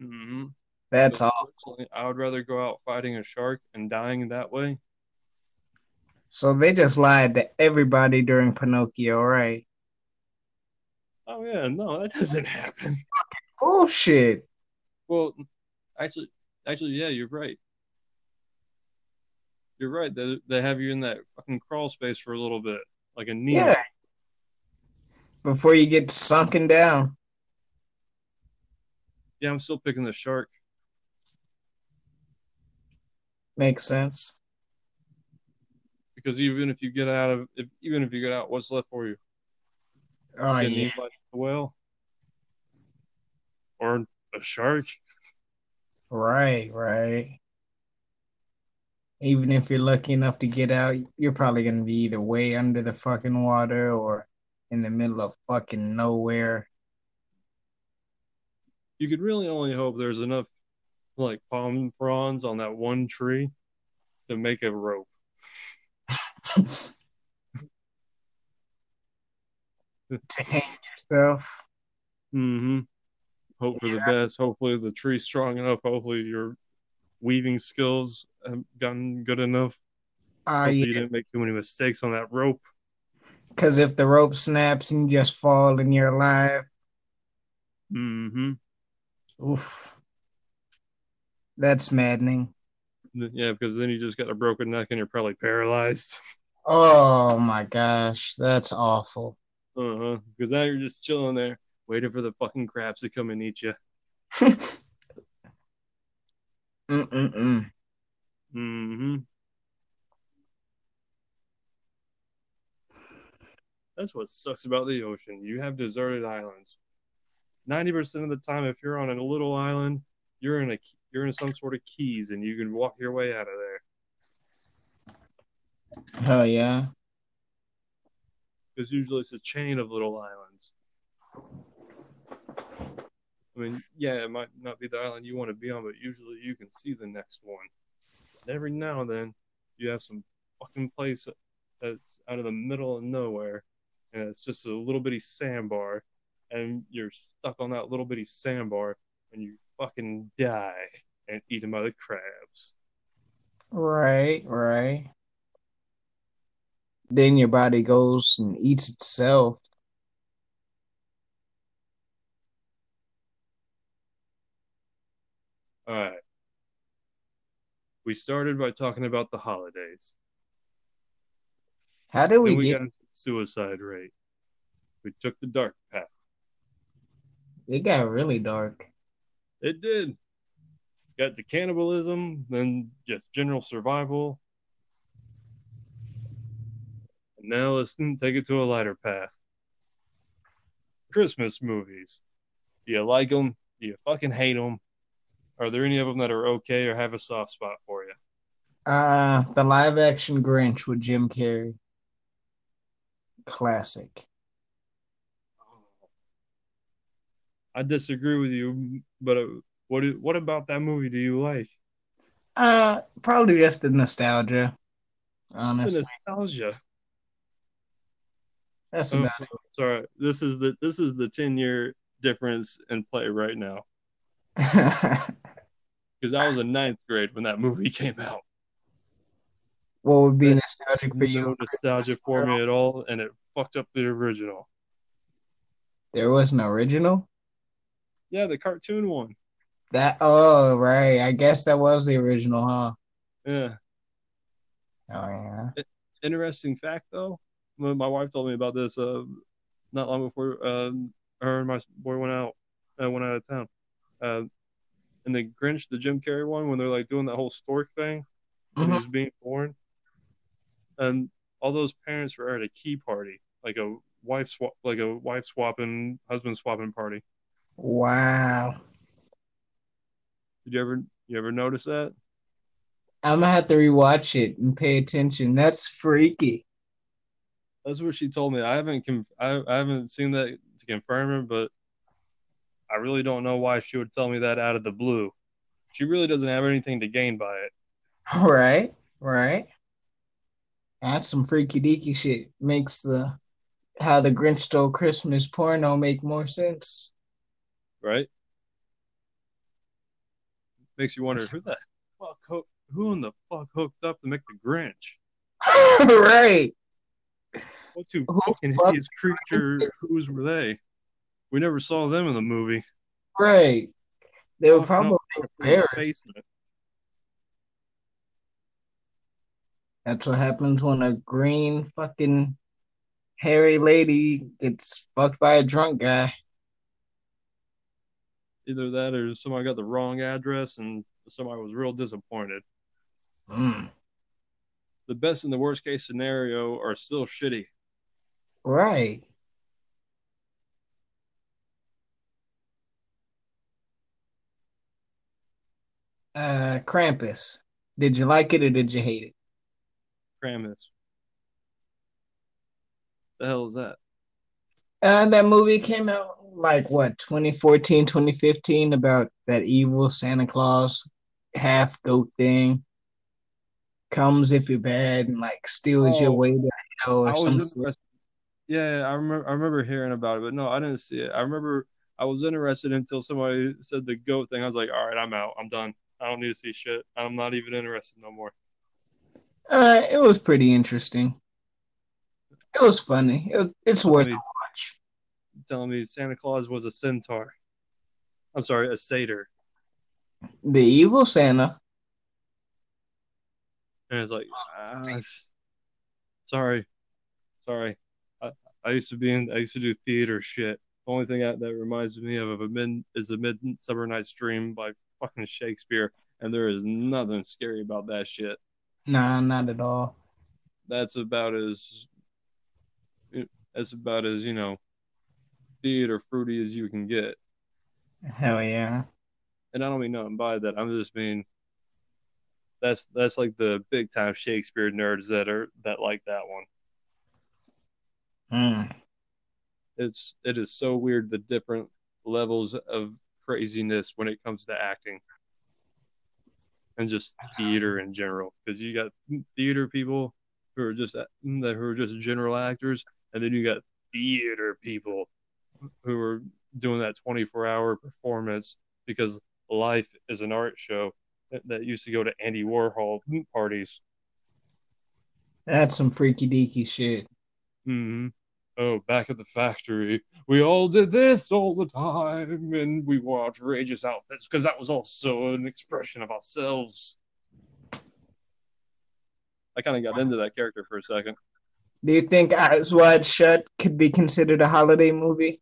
B: hmm
A: That's
B: So
A: all.
B: I would rather go out fighting a shark and dying that way.
A: So they just lied to everybody during Pinocchio, right?
B: Oh yeah, no, that doesn't happen.
A: Bullshit.
B: Well, actually, actually, yeah, you're right. You're right. They they have you in that fucking crawl space for a little bit, like a Nemo.
A: Yeah. Before you get sunken down.
B: Yeah, I'm still picking the shark.
A: Makes sense.
B: because even if you get out of if even if you get out, what's left for you?
A: Oh
B: Getting
A: yeah.
B: eaten by a whale or a shark?
A: Right, right. Even if you're lucky enough to get out, you're probably gonna be either way under the fucking water or in the middle of fucking nowhere.
B: You could really only hope there's enough like palm fronds on that one tree to make a rope.
A: to hang yourself.
B: Mm-hmm. Hope for the best. Hopefully the tree's strong enough. Hopefully your weaving skills have gotten good enough.
A: Uh,
B: Hopefully
A: yeah.
B: you didn't make too many mistakes on that rope.
A: Because if the rope snaps and you just fall and you're alive,
B: Mm-hmm.
A: oof. That's maddening.
B: Yeah, because then you just got a broken neck and you're probably paralyzed.
A: Oh my gosh, that's awful.
B: Uh-huh. Because now you're just chilling there, waiting for the fucking crabs to come and eat you.
A: Mm-mm-mm.
B: Mm-hmm. That's what sucks about the ocean. You have deserted islands. Ninety percent of the time, if you're on a little island, you're in a you're in some sort of keys, and you can walk your way out of there.
A: Hell yeah.
B: Because usually it's a chain of little islands. I mean, yeah, it might not be the island you want to be on, but usually you can see the next one. And every now and then, you have some fucking place that's out of the middle of nowhere, and it's just a little bitty sandbar, and you're stuck on that little bitty sandbar, and you fucking die and eaten by the crabs.
A: Right, right. Then your body goes and eats itself.
B: All right. We started by talking about the holidays.
A: How did we,
B: then we
A: get
B: got into the suicide rate. We took the dark path.
A: it got really dark.
B: It did. Got the cannibalism, then just general survival. And now let's take it to a lighter path. Christmas movies. Do you like them? Do you fucking hate them? Are there any of them that are okay or have a soft spot for you?
A: Uh the live action Grinch with Jim Carrey. Classic.
B: I disagree with you, but uh, what what about that movie do you like?
A: Uh probably just the nostalgia.
B: The nostalgia.
A: That's
B: Oh,
A: about it.
B: sorry, this is the this is the ten year difference in play right now because I was in ninth grade when that movie came out.
A: what would be nostalgic for you?
B: no nostalgia for me at all, and it fucked up the original.
A: There was an original?
B: Yeah, the cartoon one.
A: That oh right. I guess that was the original, huh?
B: Yeah.
A: Oh yeah.
B: Interesting fact though, my wife told me about this uh, not long before um, her and my boy went out, uh, went out of town. And the Grinch, the Jim Carrey one, when they're like doing that whole stork thing, when
A: Mhm.
B: he's being born, and all those parents were at a key party, like a wife swap, like a wife swapping, husband swapping party.
A: Wow.
B: Did you ever, you ever notice that?
A: I'm gonna have to rewatch it and pay attention. That's freaky.
B: That's what she told me. I haven't, conf- I, I haven't seen that to confirm it, but I really don't know why she would tell me that out of the blue. She really doesn't have anything to gain by it.
A: Right, right. That's some freaky deaky shit. Makes the how the Grinch stole Christmas porno make more sense.
B: right? Makes you wonder who the fuck hook, who in the fuck hooked up to make the Grinch?
A: right.
B: What two fucking
A: fuck-
B: hideous creature whose were they? We never saw them in the movie.
A: Right. They were probably
B: no, in the
A: embarrassed.
B: basement.
A: That's what happens when a green fucking hairy lady gets fucked by a drunk guy.
B: Either that or somebody got the wrong address and somebody was real disappointed.
A: Mm.
B: The best and the worst case scenario are still shitty.
A: Right. Uh, Krampus. Did you like it or did you hate it?
B: Krampus. The hell is that?
A: Uh, that movie came out like what 2014, 2015 about that evil Santa Claus half goat thing. Comes if you're bad and like steals your
B: Oh,
A: way to hell or
B: was
A: some.
B: Yeah, I remember. I remember hearing about it, but no, I didn't see it. I remember I was interested until somebody said the goat thing. I was like, all right, I'm out. I'm done. I don't need to see shit. I'm not even interested no more.
A: Uh, it was pretty interesting. It was funny. It, it's
B: Telling
A: worth
B: me,
A: a watch.
B: telling me Santa Claus was a centaur. I'm sorry, a satyr.
A: The evil Santa.
B: And it's like, ah, sorry, sorry. I, I used to be in. I used to do theater shit. The only thing that, that reminds me of a mid is a Midsummer Night's Dream by fucking Shakespeare, and there is nothing scary about that shit.
A: Nah, not at all.
B: That's about as that's about as you know theater fruity as you can get.
A: Hell yeah.
B: And I don't mean nothing by that. I'm just mean that's that's like the big time Shakespeare nerds that are that like that one.
A: Mm.
B: it's it is so weird the different levels of craziness when it comes to acting. And just theater in general. Because you got theater people who are just that who are just general actors and then you got theater people who are doing that 24 hour performance because life is an art show that, that used to go to Andy Warhol parties.
A: That's some freaky deaky shit.
B: hmm Oh, back at the factory, we all did this all the time, and we wore outrageous outfits because that was also an expression of ourselves. I kind of got into that character for a second.
A: Do you think Eyes Wide Shut could be considered a holiday movie?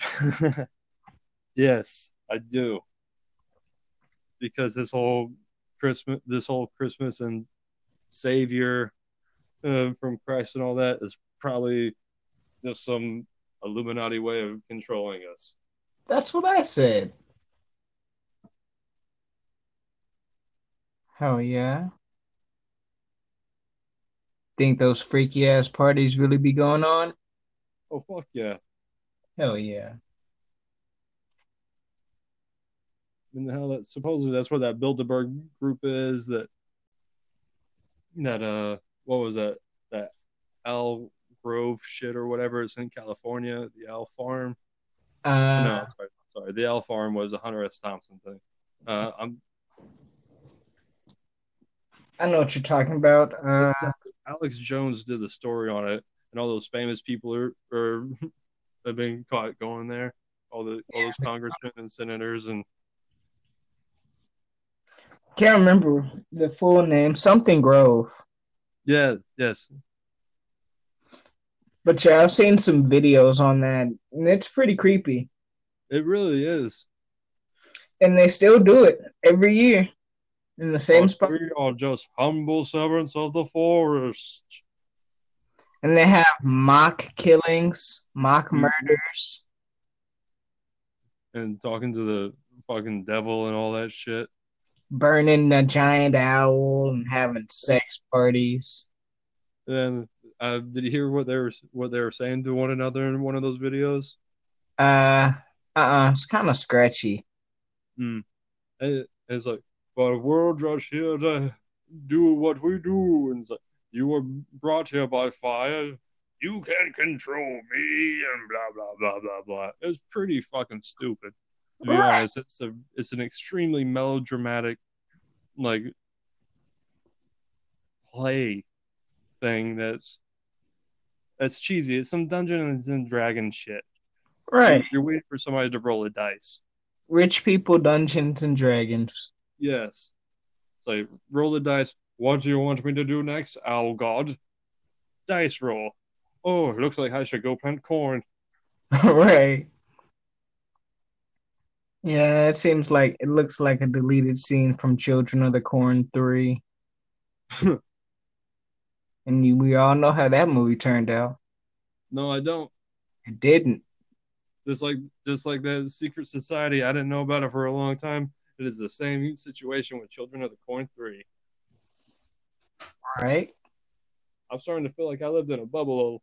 B: yes, I do, because this whole Christmas, this whole Christmas and Savior uh, from Christ and all that is probably just some Illuminati way of controlling us.
A: That's what I said. Hell yeah. Think those freaky ass parties really be going on?
B: Oh fuck yeah!
A: Hell yeah.
B: And how that supposedly that's where that Bilderberg group is that that uh what was that that Al Grove shit or whatever it's in California the Owl Farm
A: Uh,
B: no sorry sorry the Owl Farm was a Hunter S Thompson thing uh I'm
A: I know what you're talking about. Uh,
B: Alex Jones did the story on it and all those famous people are, are have been caught going there all the all those congressmen and senators and
A: can't remember the full name. Something Grove.
B: yeah yes
A: But yeah, I've seen some videos on that, and it's pretty creepy.
B: it really is
A: And they still do it every year in the same
B: But
A: spot.
B: we are just humble servants of the forest
A: And they have mock killings, mock
B: Mhm.
A: murders.
B: and talking to the fucking devil and all that shit.
A: burning a giant owl and having sex parties.
B: And uh, did you hear what they were what they were saying to one another in one of those videos?
A: Uh, uh-uh, it's kind of scratchy.
B: And it's like, but we're just here to do what we do. And it's like, you were brought here by fire. You can control me, and blah blah blah blah blah. It's pretty fucking stupid. To be honest, it's a it's an extremely melodramatic, like play thing that's that's cheesy. It's some Dungeons and Dragon shit.
A: Right.
B: You're waiting for somebody to roll a dice.
A: Rich people, Dungeons and Dragons.
B: Yes. It's like roll the dice. What do you want me to do next, owl god? Dice roll. Oh, it looks like I should go plant corn.
A: right. Yeah, it seems like it looks like a deleted scene from Children of the Corn 3. and you, we all know how that movie turned out.
B: No, I don't.
A: It didn't.
B: Just like just like that secret society, I didn't know about it for a long time. It is the same situation with Children of the Corn 3.
A: All right.
B: I'm starting to feel like I lived in a bubble.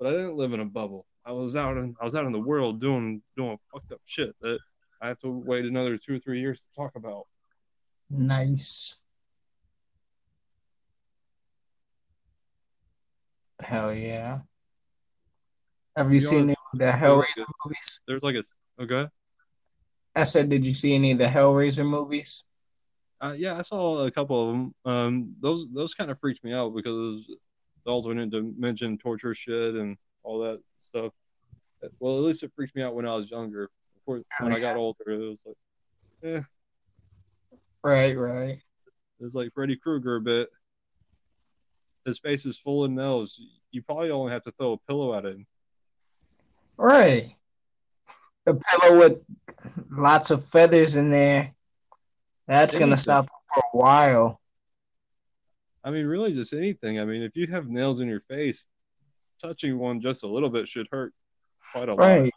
B: but I didn't live in a bubble. I was out in I was out in the world doing doing fucked up shit that I have to wait another two or three years to talk about.
A: Nice. Hell yeah. Have you
B: be
A: seen
B: honest,
A: any of the
B: There's
A: Hellraiser
B: like a-
A: movies?
B: There's like a okay.
A: I said, did you see any of the Hellraiser movies?
B: Uh, yeah, I saw a couple of them. Um, those those kind of freaked me out because the alternate dimension torture shit and all that stuff. Well, at least it freaked me out when I was younger. Of course, when I got older, it was like, eh,
A: Right, right.
B: it was like Freddy Krueger a bit. His face is full of nails. You probably only have to throw a pillow at him.
A: Right. A pillow with lots of feathers in there. That's gonna stop for a while.
B: I mean, really, just anything. I mean, if you have nails in your face, touching one just a little bit should hurt quite a lot.
A: Right.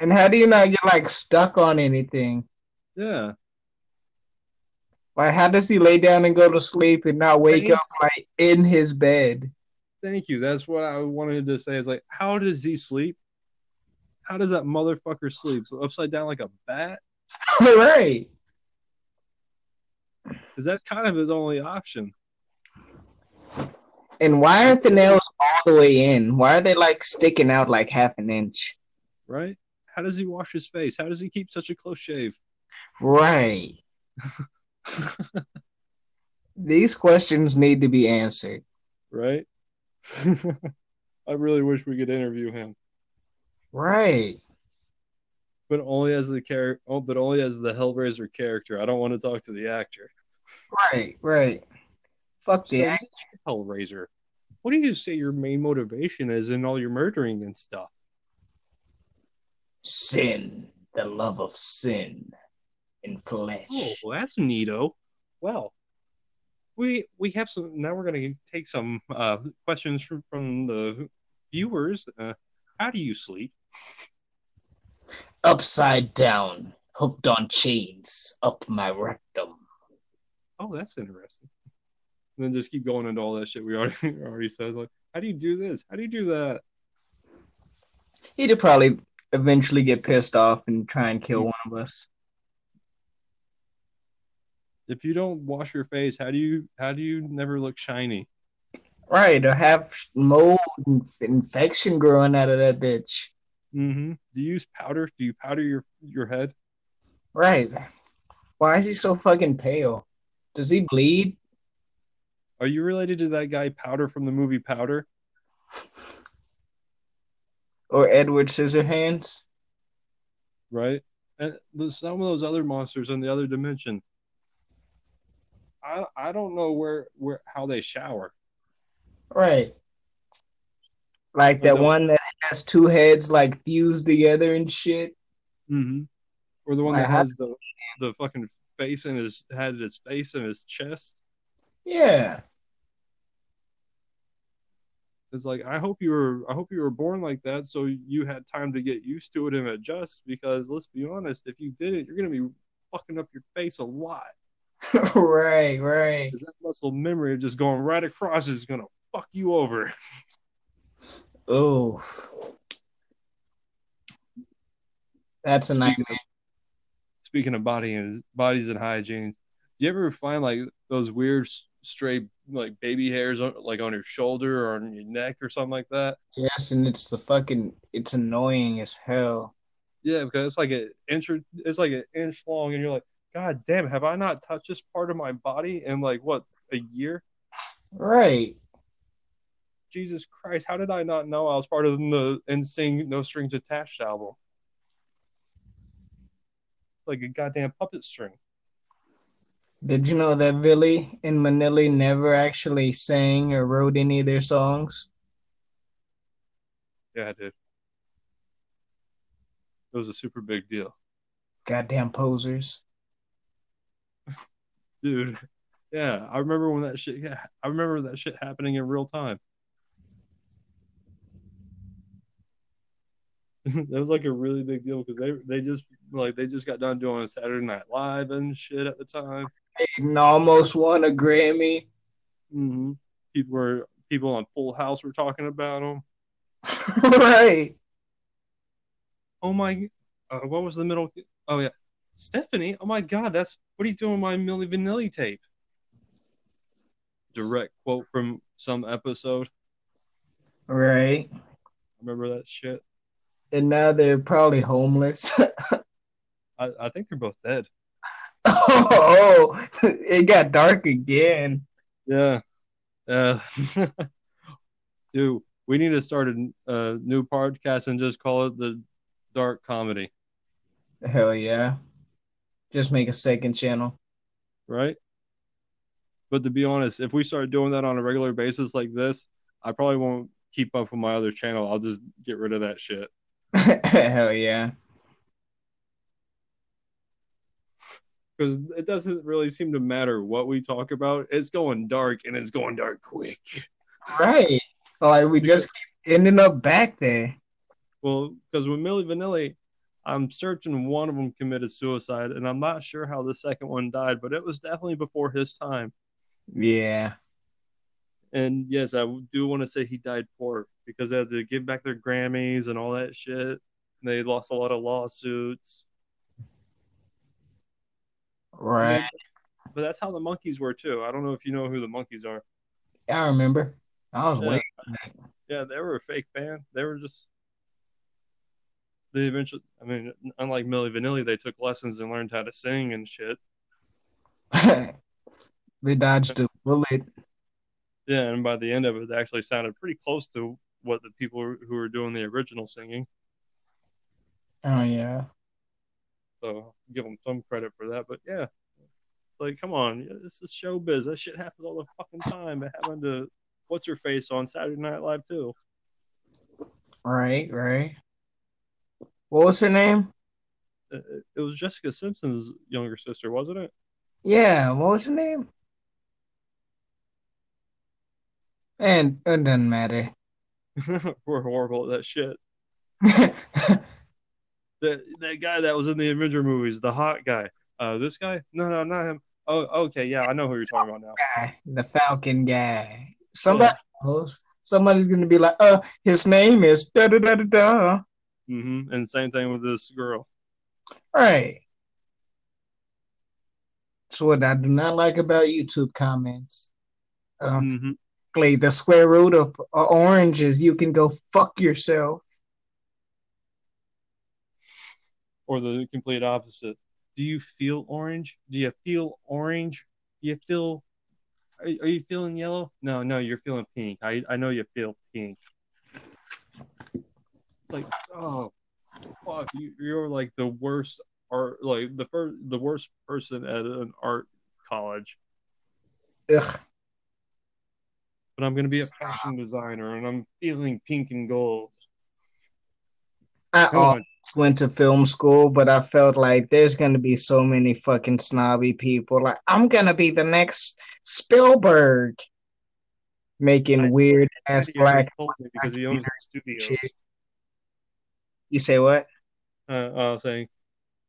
A: And how do you not get like stuck on anything?
B: Yeah.
A: Like how does he lay down and go to sleep and not wake
B: Thank
A: up like in his bed?
B: Thank you. That's what I wanted to say. Is like, how does he sleep? How does that motherfucker sleep? Upside down like a bat?
A: right.
B: Because that's kind of his only option,
A: And why aren't the nails all the way in? Why are they like sticking out like half an inch?
B: right? How does he wash his face? How does he keep such a close shave?
A: Right. These questions need to be answered.
B: right? I really wish we could interview him,
A: Right.
B: but only as the character. Oh, but only as the Hellraiser character. I don't want to talk to the actor.
A: Right. Right. Fuck the act.
B: Mr. Hellraiser, what do you say your main motivation is in all your murdering and stuff?
A: sin, the love of sin in flesh.
B: Oh, well, that's neato. Well, we we have some. Now we're gonna take some uh, questions from, from the viewers. Uh, how do you sleep?
A: Upside down, hooked on chains, up my rectum.
B: Oh, that's interesting. And then just keep going into all that shit we already already said. Like, how do you do this? How do you do that?
A: He'd probably eventually get pissed off and try and kill one of us.
B: If you don't wash your face, how do you how do you never look shiny?
A: Right, or have mold infection growing out of that bitch.
B: Mm-hmm. Do you use powder? Do you powder your your head?
A: Right. Why is he so fucking pale? Does he bleed?
B: Are you related to that guy Powder from the movie Powder?
A: Or Edward Scissorhands?
B: right? And some of those other monsters in the other dimension, I I don't know where where how they shower.
A: Right. Like that one that has two heads like fused together and shit.
B: Mm-hmm. Or the one
A: I
B: that has the the fucking face in his had his face in his chest.
A: Yeah.
B: It's like I hope you were I hope you were born like that so you had time to get used to it and adjust because let's be honest, if you didn't, you're gonna be fucking up your face a lot.
A: right, right.
B: Because that muscle memory of just going right across is gonna fuck you over.
A: Oh. That's a nightmare.
B: speaking of body and bodies and hygiene, do you ever find like those weird stray like baby hairs on, like on your shoulder or on your neck or something like that?
A: Yes, and it's the fucking it's annoying as hell.
B: Yeah, because it's like an inch it's like an inch long, and you're like, God damn, have I not touched this part of my body in like what a year?
A: Right.
B: Jesus Christ, how did I not know I was part of the NSYNC No Strings Attached album? Like a goddamn puppet string.
A: Did you know that Milli Vanilli never actually sang or wrote any of their songs?
B: Yeah, I did. It was a super big deal.
A: Goddamn posers.
B: Dude. Yeah, I remember when that shit. Yeah, I remember that shit happening in real time. that was like a really big deal because they they just like they just got done doing Saturday Night Live and shit at the time.
A: And almost won a Grammy.
B: Mm-hmm. People were people on Full House were talking about them.
A: right.
B: Oh my, uh, what was the middle? Oh yeah, Stephanie. Oh my God, that's what are you doing with my Milli Vanilli tape? Direct quote from some episode.
A: Right.
B: Remember that shit?
A: And now they're probably homeless.
B: I, I think they're both dead.
A: oh, it got dark again.
B: Yeah. Uh, dude, we need to start a, a new podcast and just call it the Dark Comedy,
A: Hell yeah. Just make a second channel.
B: right? But to be honest, if we start doing that on a regular basis like this, I probably won't keep up with my other channel. I'll just get rid of that shit.
A: Hell yeah.
B: Because it doesn't really seem to matter what we talk about. It's going dark and it's going dark quick.
A: Right. Like we just keep ending up back there.
B: Well, because with Milli Vanilli, I'm certain one of them committed suicide, and I'm not sure how the second one died, but it was definitely before his time.
A: Yeah.
B: And yes, I do want to say he died poor because they had to give back their Grammys and all that shit. They lost a lot of lawsuits.
A: Right.
B: But that's how the Monkees were too. I don't know if you know who the Monkees are.
A: I remember. I was
B: Yeah.
A: waiting.
B: Yeah, they were a fake band. They were just they eventually I mean, unlike Milli Vanilli, they took lessons and learned how to sing and shit.
A: they dodged a bullet.
B: Yeah, and by the end of it, they actually sounded pretty close to what the people who were doing the original singing.
A: Oh yeah.
B: So give them some credit for that. But yeah, it's like, come on, this is showbiz. That shit happens all the fucking time. It happened to what's her face on Saturday Night Live too.
A: Right, right. What was her name?
B: It, it was Jessica Simpson's younger sister, wasn't it?
A: Yeah, what was her name? And it doesn't matter.
B: We're horrible at that shit. That that guy that was in the Avenger movies, the hot guy. Uh, this guy? No, no, not him. Oh, okay, yeah, I know who you're talking about now.
A: guy, the Falcon guy. Somebody knows. Somebody's gonna be like, uh, his name is da da da da da.
B: Hmm And same thing with this girl.
A: Right. That's what I do not like about YouTube comments. Um,
B: hmm
A: Clay, the square root of uh, orange is you can go fuck yourself.
B: Or the complete opposite. Do you feel orange? Do you feel orange? Do you feel? Are, are you feeling yellow? No, no, you're feeling pink. I I know you feel pink. Like, oh, fuck! You, you're like the worst art, like the first, the worst person at an art college.
A: Ugh.
B: But I'm gonna be a fashion designer, and I'm feeling pink and gold.
A: I
B: Come
A: always
B: on.
A: went to film school, but I felt like there's gonna be so many fucking snobby people. Like I'm gonna be the next Spielberg, making
B: I-
A: weird ass black.
B: because he owns the studios.
A: You say what?
B: Uh, I was saying,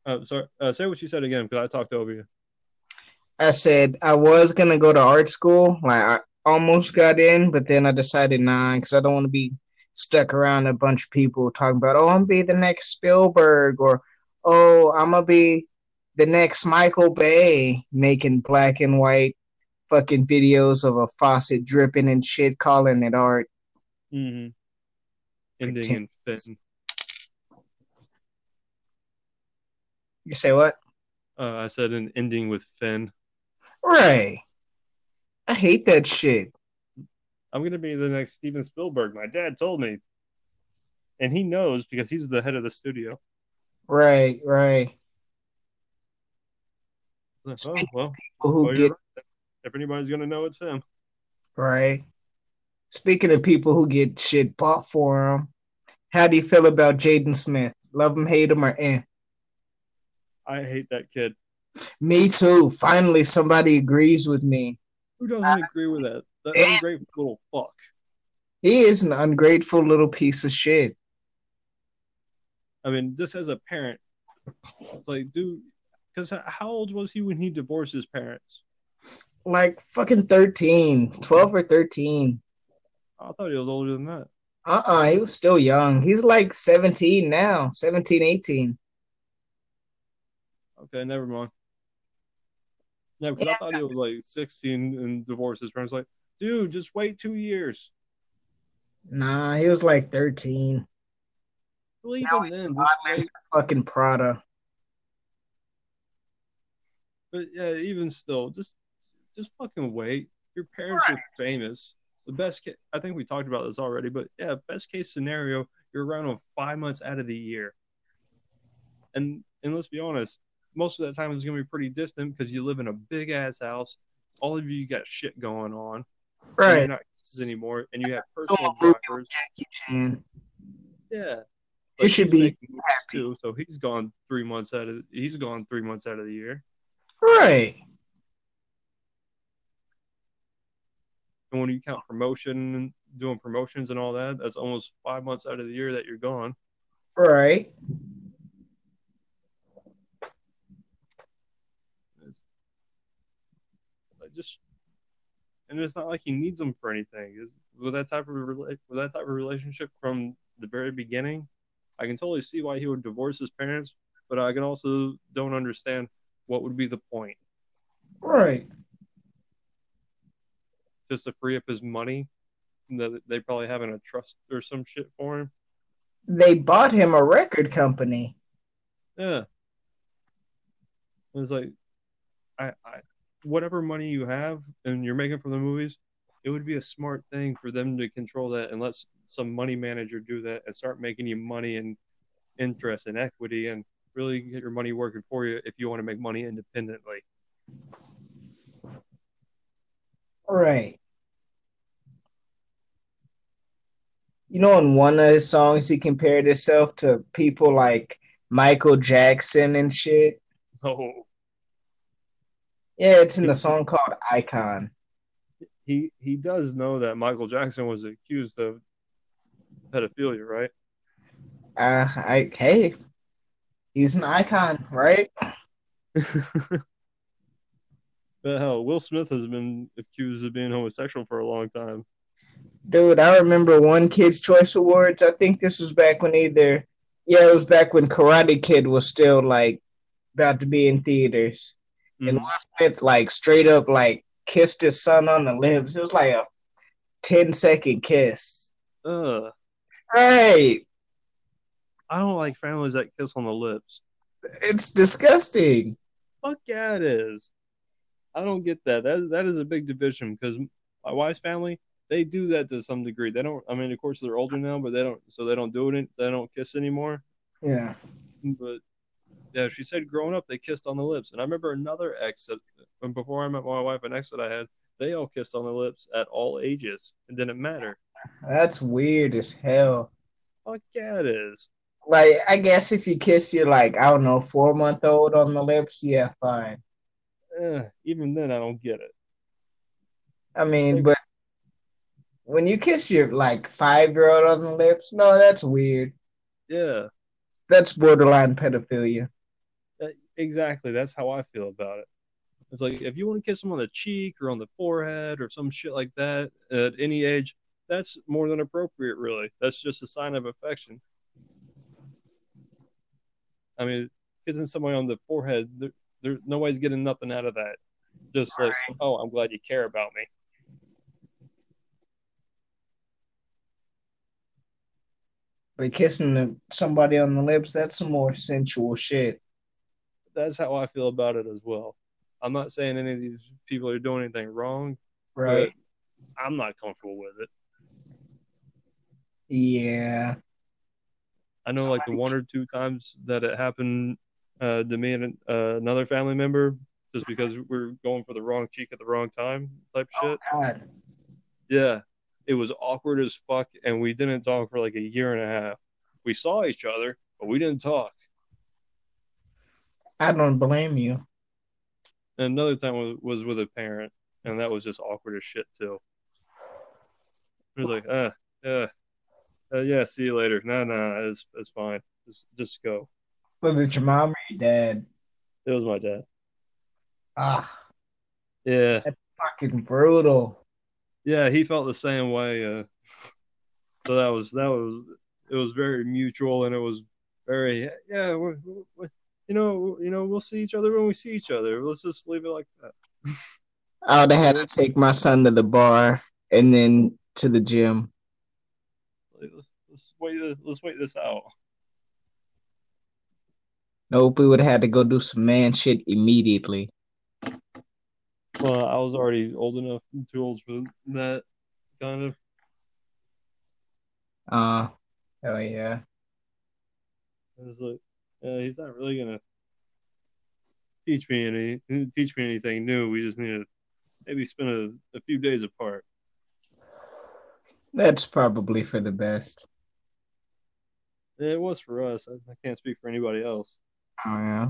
B: uh, sorry, uh, say what you said again because I talked over you.
A: I said I was gonna go to art school. Like I almost got in, but then I decided nah, because I don't want to be stuck around a bunch of people talking about, oh, I'm gonna be the next Spielberg, or oh, I'm gonna be the next Michael Bay, making black and white fucking videos of a faucet dripping and shit, calling it art.
B: Mm-hmm. Ending in
A: You say what?
B: Uh, I said an ending with Finn.
A: Right. I hate that shit.
B: I'm gonna be the next Steven Spielberg. My dad told me, and he knows because he's the head of the studio.
A: Right, right.
B: Like, oh well,
A: People who
B: well,
A: get
B: right. if anybody's gonna know, it's him.
A: Right. Speaking of people who get shit bought for them, how do you feel about Jaden Smith? Love him, hate him, or eh?
B: I hate that kid.
A: Me too. Finally, somebody agrees with me.
B: Who doesn't agree with that? That
A: Yeah.
B: ungrateful little fuck.
A: He is an ungrateful little piece of shit.
B: I mean, just as a parent, it's like, dude, because how old was he when he divorced his parents?
A: Like fucking 13, 12 or 13.
B: I thought he was older than that.
A: Uh-uh, he was still young. He's like 17 now, 17, 18.
B: Okay, never mind. Yeah, because I thought he was like 16 and divorced his parents. Like, dude, just wait two years.
A: Nah, he was like 13.
B: Well,
A: Now
B: even
A: he's
B: then, just
A: modeling
B: wait.
A: fucking Prada.
B: But yeah, even still, just just fucking wait. Your parents are famous. The best case, I think we talked about this already, but yeah, best case scenario, you're around them five months out of the year. And and let's be honest, most of that time is gonna be pretty distant because you live in a big ass house. All of you got shit going on. and You're
A: Right.
B: not kids anymore, and you have personal drivers.
A: Jackie Chan.
B: Yeah.
A: it should be
B: too, so he's gone three months out of he's gone three months out of the year.
A: Right.
B: And when you count promotion and doing promotions and all that, that's almost five months out of the year that you're gone.
A: Right.
B: It's like just, and it's not like he needs them for anything. Is with that type of rela- with that type of relationship from the very beginning, I can totally see why he would divorce his parents, but I can also don't understand what would be the point
A: Right.
B: just to free up his money that they probably have in a trust or some shit for him.
A: They bought him a record company.
B: Yeah. It's like, I, I, whatever money you have and you're making from the movies, it would be a smart thing for them to control that and let some money manager do that and start making you money and interest and equity and really get your money working for you if you want to make money independently.
A: Right. You know, in one of his songs, he compared himself to people like Michael Jackson and shit.
B: So oh.
A: Yeah, it's in the song called Icon.
B: he he does know that Michael Jackson was accused of pedophilia, right?
A: Uh, I hey, he's an icon, right?
B: But hell, Will Smith has been accused of being homosexual for a long time.
A: Dude, I remember one Kids Choice Awards. I think this was back when either, yeah, it was back when Karate Kid was still like about to be in theaters, and
B: Mhm.
A: Will Smith like straight up like kissed his son on the lips. It was like a 10 second kiss.
B: Ugh.
A: Right.
B: I don't like families that kiss on the lips.
A: It's disgusting.
B: Fuck yeah, it is. I don't get that. That that is a big division because my wife's family they do that to some degree. They don't. I mean, of course, they're older now, but they don't. So they don't do it. They don't kiss anymore.
A: Yeah.
B: But yeah, she said growing up they kissed on the lips, and I remember another ex that when before I met my wife, an ex that I had, they all kissed on the lips at all ages. It didn't matter.
A: That's weird as hell.
B: Fuck yeah, it is.
A: Like, I guess if you kiss your, like, I don't know, four month old on the lips, yeah, fine.
B: Eh, even then, I don't get it.
A: I mean, but when you kiss your, like, five year old on the lips, no, that's weird.
B: Yeah.
A: That's borderline pedophilia.
B: Exactly. That's how I feel about it. It's like if you want to kiss them on the cheek or on the forehead or some shit like that at any age, that's more than appropriate, really. That's just a sign of affection. I mean, kissing somebody on the forehead, there, there, nobody's getting nothing out of that. Just like, oh, I'm glad you care about me.
A: But kissing somebody on the lips, that's some more sensual shit.
B: That's how I feel about it as well. I'm not saying any of these people are doing anything wrong,
A: Right.
B: I'm not comfortable with it.
A: Yeah.
B: I know like the one or two times that it happened uh, to me and uh, another family member, just because we are going for the wrong cheek at the wrong time type shit.
A: God.
B: Yeah, it was awkward as fuck, and we didn't talk for like a year and a half. We saw each other, but we didn't talk.
A: I don't blame you.
B: And another time was, was with a parent, and that was just awkward as shit too. It was like, uh, uh, uh yeah, see you later. No, no, it's it's fine. Just just go.
A: Was it your mom or your dad?
B: It was my dad.
A: Ah,
B: Yeah,
A: fucking brutal.
B: yeah, he felt the same way. Uh, So that was that was it was very mutual and it was very yeah. We're, we're, you know, you know, we'll see each other when we see each other. Let's just leave it like that.
A: I would have had to take my son to the bar and then to the gym.
B: Let's, let's wait. Let's wait this out.
A: Nope, we would have had to go do some man shit immediately.
B: Well, I was already old enough, too old for that kind of.
A: Uh, oh yeah.
B: It was like, uh, he's not really gonna teach me any, teach me anything new. We just need to maybe spend a, a few days apart.
A: That's probably for the best.
B: It was for us. I, I can't speak for anybody else.
A: Oh yeah.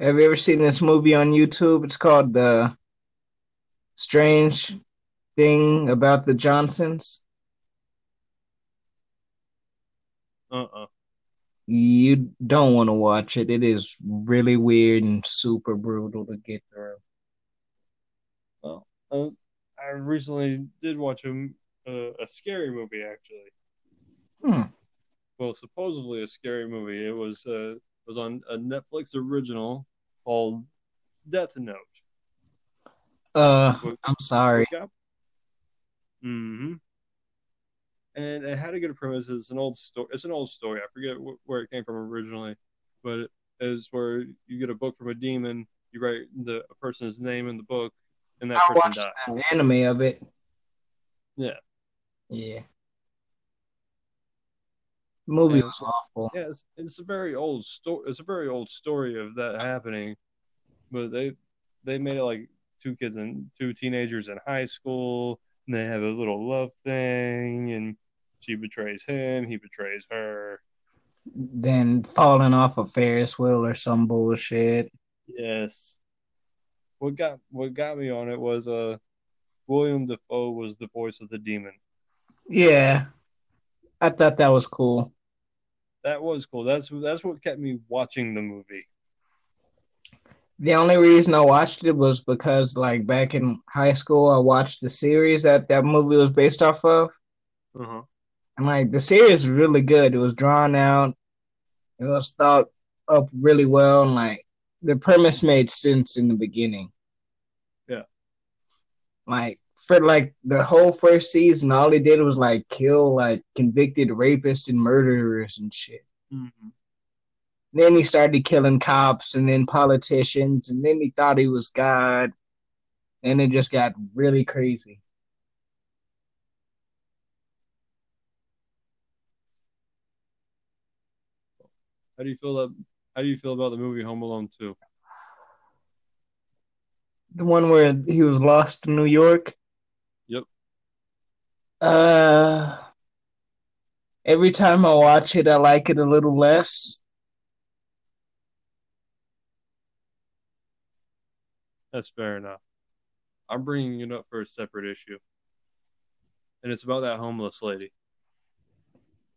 A: Have you ever seen this movie on YouTube? It's called The Strange Thing About the Johnsons.
B: Uh-uh.
A: You don't want to watch it. It is really weird and super brutal to get through.
B: Well, uh, I recently did watch a, uh, a scary movie, actually.
A: Hmm.
B: Well, supposedly a scary movie. It was uh, was on a Netflix original called Death Note.
A: Uh, I'm sorry.
B: Mm-hmm. And it had a good premise. It's an old story. It's an old story. I forget wh- where it came from originally, but it is where you get a book from a demon. You write the a person's name in the book, and that
A: I
B: person
A: watched
B: dies.
A: an anime of it.
B: Yeah.
A: Yeah. Movie
B: Yeah.
A: was awful.
B: Yeah, it's, it's a very old story. It's a very old story of that happening, but they they made it like two kids and two teenagers in high school, and they have a little love thing, and she betrays him, he betrays her.
A: Then falling off a Ferris wheel or some bullshit.
B: Yes. What got what got me on it was uh Willem Dafoe was the voice of the demon.
A: Yeah. I thought that was cool.
B: That was cool. That's that's what kept me watching the movie.
A: The only reason I watched it was because, like, back in high school, I watched the series that that movie was based off of.
B: Uh-huh.
A: And, like, the series was really good. It was drawn out, it was thought up really well, and, like, the premise made sense in the beginning.
B: Yeah.
A: Like, for like the whole first season, all he did was like kill like convicted rapists and murderers and shit.
B: Mm-hmm.
A: Then he started killing cops and then politicians, and then he thought he was God. And it just got really crazy.
B: How do you feel that how do you feel about the movie Home Alone 2?
A: The one where he was lost in New York.
B: Yep.
A: Uh, every time I watch it, I like it a little less.
B: That's fair enough. I'm bringing it up for a separate issue. And it's about that homeless lady.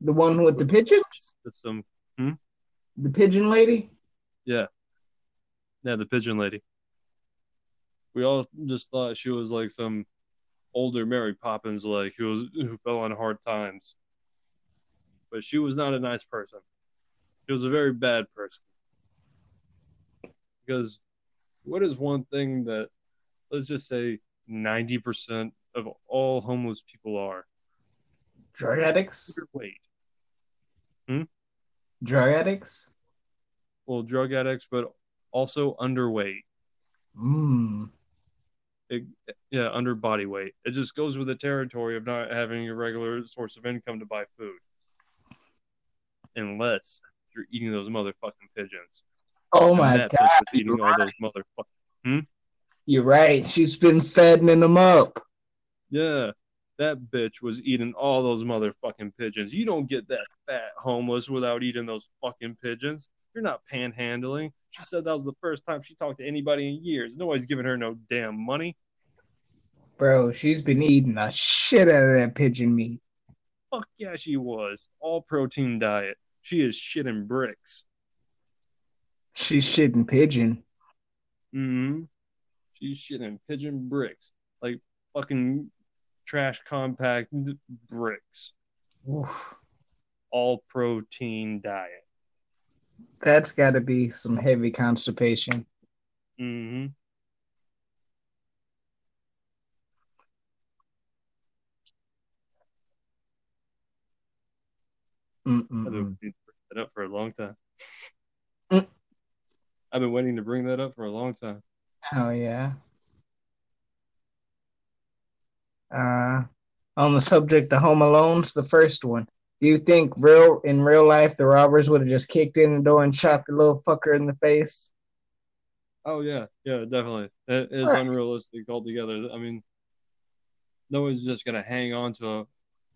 A: The one with the pigeons,
B: That's some
A: the pigeon lady.
B: yeah. Yeah, the pigeon lady. We all just thought she was like some older Mary Poppins like who was who fell on hard times. But she was not a nice person. She was a very bad person. Because what is one thing that let's just say 90% of all homeless people are?
A: Drug addicts.
B: Underweight.
A: Drug addicts.
B: Well, drug addicts, but also underweight.
A: Mm.
B: It, yeah, under body weight. It just goes with the territory of not having a regular source of income to buy food. Unless you're eating those motherfucking pigeons.
A: Oh
B: And
A: my god,
B: bitch was
A: you're
B: eating all
A: right.
B: those motherfucking.
A: You're right. She's been fattening them up.
B: Yeah, that bitch was eating all those motherfucking pigeons. You don't get that fat homeless without eating those fucking pigeons. You're not panhandling. She said that was the first time she talked to anybody in years. Nobody's giving her no damn money.
A: Bro, she's been eating the shit out of that pigeon meat.
B: Fuck yeah, she was. All protein diet. She is shitting bricks.
A: She's shitting pigeon.
B: hmm She's shitting pigeon bricks. Like fucking trash compact bricks. Oof. All protein diet.
A: That's got to be some heavy constipation.
B: Mm-hmm. I've been waiting to bring that up for a long time. Mm. I've been waiting to bring that up for a long time.
A: Oh yeah. Uh, on the subject of Home Alone's, the first one. Do you think real in real life the robbers would have just kicked in the door and shot the little fucker in the face?
B: Oh yeah, yeah, definitely. It is right. unrealistic altogether. I mean, no one's just gonna hang on to a,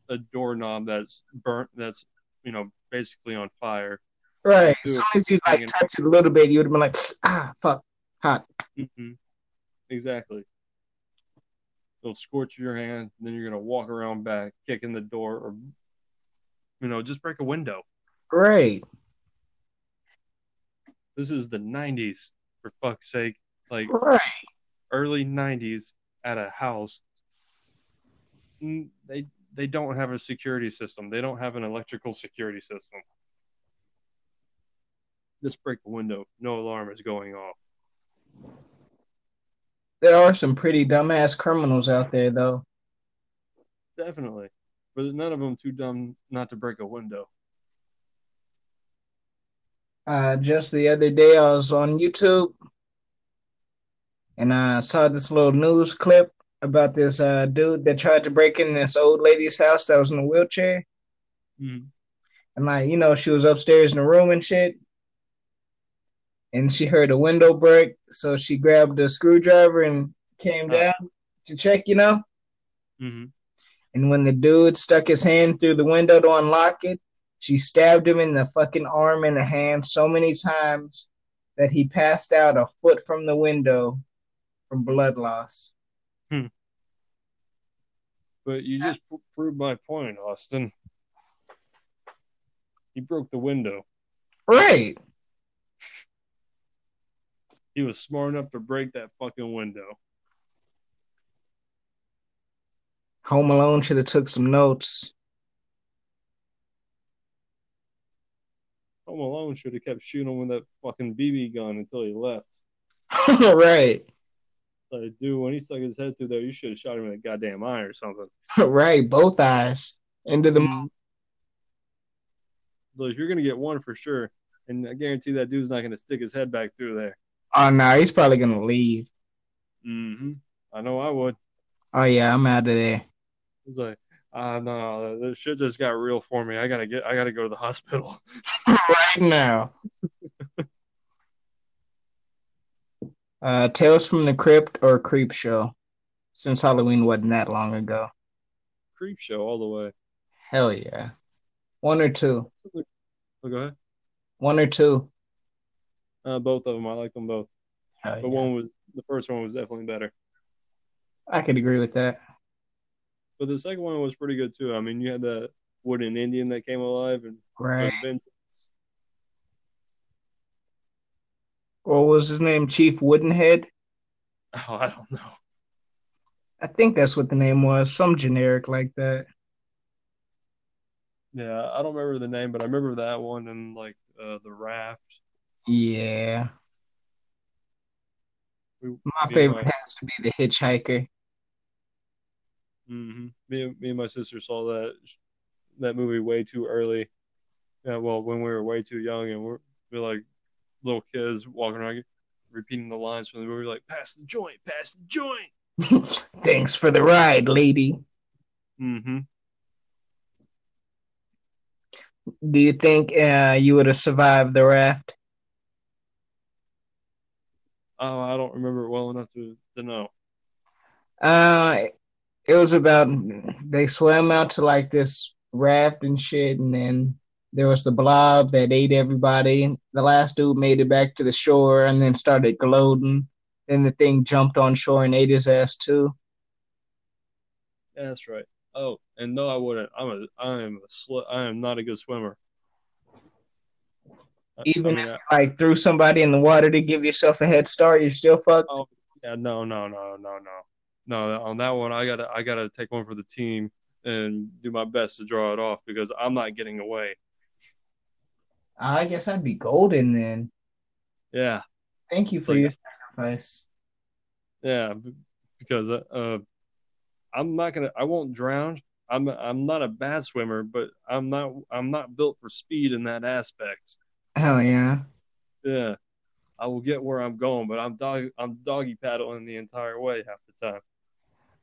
B: a doorknob that's burnt, that's you know, basically on fire.
A: Right. As soon as you like touch it a little bit, you would have been like, ah, fuck, hot.
B: Mm-hmm. Exactly. It'll scorch your hand, then you're gonna walk around back, kick in the door, or you know, just break a window.
A: Great.
B: This is the '90s, for fuck's sake. Like
A: right.
B: early '90s at a house. Mm, they they don't have a security system. They don't have an electrical security system. Just break the window. No alarm is going off.
A: There are some pretty dumbass criminals out there, though.
B: Definitely. But none of them too dumb not to break a window.
A: Uh, just the other day, I was on YouTube and I saw this little news clip about this uh, dude that tried to break in this old lady's house that was in a wheelchair.
B: Mm-hmm.
A: And like, you know, she was upstairs in the room and shit. And she heard a window break, so she grabbed a screwdriver and came down to check, you know.
B: Mm-hmm.
A: And when the dude stuck his hand through the window to unlock it, she stabbed him in the fucking arm and the hand so many times that he passed out a foot from the window from blood loss.
B: Hmm. But you just proved my point, Austin. He broke the window.
A: Right.
B: He was smart enough to break that fucking window.
A: Home Alone should have took some notes.
B: Home Alone should have kept shooting with that fucking BB gun until he left.
A: right.
B: Like, dude, when he stuck his head through there, you should have shot him in a goddamn eye or something.
A: right, both eyes into the mouth.
B: So if you're gonna get one for sure, and I guarantee that dude's not gonna stick his head back through there.
A: Oh no, he's probably gonna leave.
B: Mm-hmm. I know I would.
A: Oh yeah, I'm out of there.
B: He's like, uh, no, this shit just got real for me. I gotta get, I gotta go to the hospital
A: right now. Uh, Tales from the Crypt or Creep Show, since Halloween wasn't that long ago.
B: Creep Show all the way.
A: Hell yeah. One or two.
B: Oh, go ahead.
A: One or two.
B: Uh, both of them. I like them both. Hell but yeah. one was the first one was definitely better.
A: I could agree with that.
B: But the second one was pretty good too. I mean, you had the wooden Indian that came alive and
A: right. What was his name? Chief Woodenhead?
B: Oh, I don't know.
A: I think that's what the name was. Some generic like that.
B: Yeah, I don't remember the name, but I remember that one and like uh, the raft.
A: Yeah. We, my favorite my has to be the hitchhiker.
B: Mm-hmm. Me, me and my sister saw that that movie way too early. Yeah, well, when we were way too young, and we're, we're like, little kids walking around repeating the lines from the movie, like "Pass the joint, pass the joint."
A: Thanks for the ride, lady.
B: Mm-hmm.
A: Do you think uh, you would have survived the raft?
B: Oh, I don't remember it well enough to, to know.
A: Uh, it was about they swam out to like this raft and shit, and then there was the blob that ate everybody. The last dude made it back to the shore and then started gloating. Then the thing jumped on shore and ate his ass too.
B: Yeah, that's right. Oh, and no, I wouldn't. I'm a, I am a, sl- I am not a good swimmer.
A: Even I mean, if I, like threw somebody in the water to give yourself a head start, you're still fucked.
B: Oh, yeah, no, no, no, no, no, no, on that one, I gotta I gotta take one for the team and do my best to draw it off because I'm not getting away.
A: I guess I'd be golden then.
B: Yeah,
A: Thank you for
B: Like-
A: your sacrifice.
B: yeah, because uh, uh, I'm not gonna I won't drown. I'm I'm not a bad swimmer, but I'm not I'm not built for speed in that aspect.
A: Hell yeah.
B: Yeah, I will get where I'm going, but I'm dog I'm doggy paddling the entire way half the time.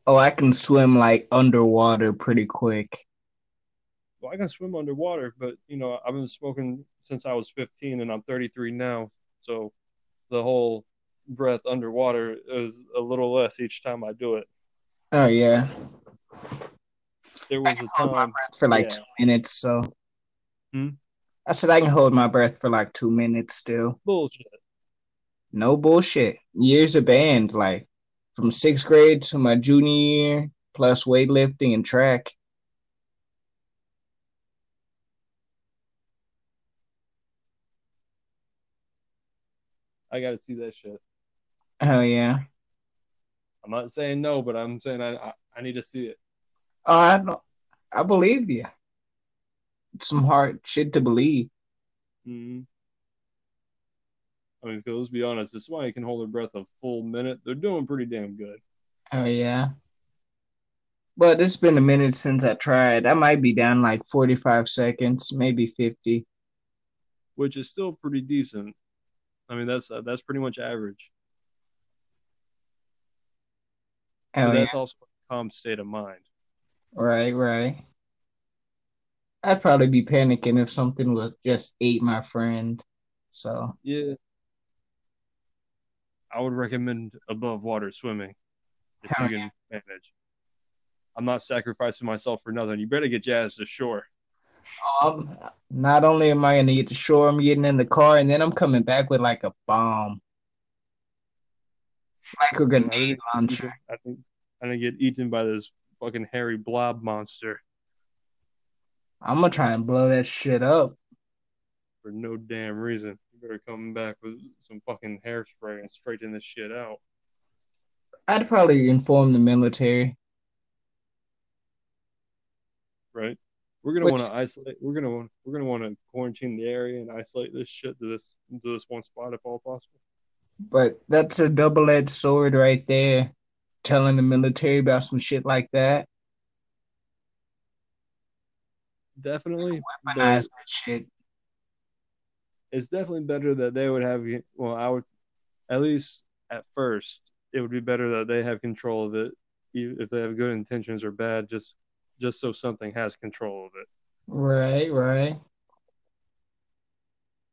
A: Oh, I can swim like underwater pretty quick.
B: Well, I can swim underwater, but you know I've been smoking since I was 15, and I'm 33 now, so the whole breath underwater is a little less each time I do it.
A: Oh yeah.
B: There was
A: can
B: a
A: my
B: time,
A: breath for like
B: yeah.
A: two minutes, so
B: Hmm?
A: I said I can hold my breath for like two minutes still.
B: bullshit.
A: No bullshit. Years of band, like from sixth grade to my junior year, plus weightlifting and track.
B: I got to see that shit.
A: Oh yeah.
B: I'm not saying no, but I'm saying I I, I need to see it.
A: Oh, I don't, I believe you. Some hard shit to believe.
B: Mm-hmm. I mean, let's be honest, if somebody can hold their breath a full minute, they're doing pretty damn good.
A: Oh yeah. But it's been a minute since I tried. I might be down like 45 seconds, maybe 50.
B: which is still pretty decent. I mean, that's uh, that's pretty much average.
A: Hell
B: but
A: yeah.
B: that's also a calm state of mind.
A: Right, right. I'd probably be panicking if something was just ate my friend. So
B: Yeah. I would recommend above water swimming if
A: Hell
B: you can manage. I'm not sacrificing myself for nothing. You better get your ass to shore.
A: um, not only am I gonna get to shore, I'm getting in the car and then I'm coming back with like a bomb. Like a grenade launcher.
B: I think I'm gonna get eaten by this fucking hairy blob monster
A: I'm gonna try and blow that shit up.
B: for no damn reason. You better come back with some fucking hairspray and straighten this shit out.
A: I'd probably inform the military.
B: right? We're gonna want to isolate. We're gonna want. We're gonna want to quarantine the area and isolate this shit to this to this one spot if all possible.
A: But that's a double edged sword right there. Telling the military about some shit like that.
B: Definitely, but
A: shit.
B: it's definitely better that they would have. Well, I would at least at first it would be better that they have control of it, if they have good intentions or bad. Just just so something has control of it.
A: Right, right.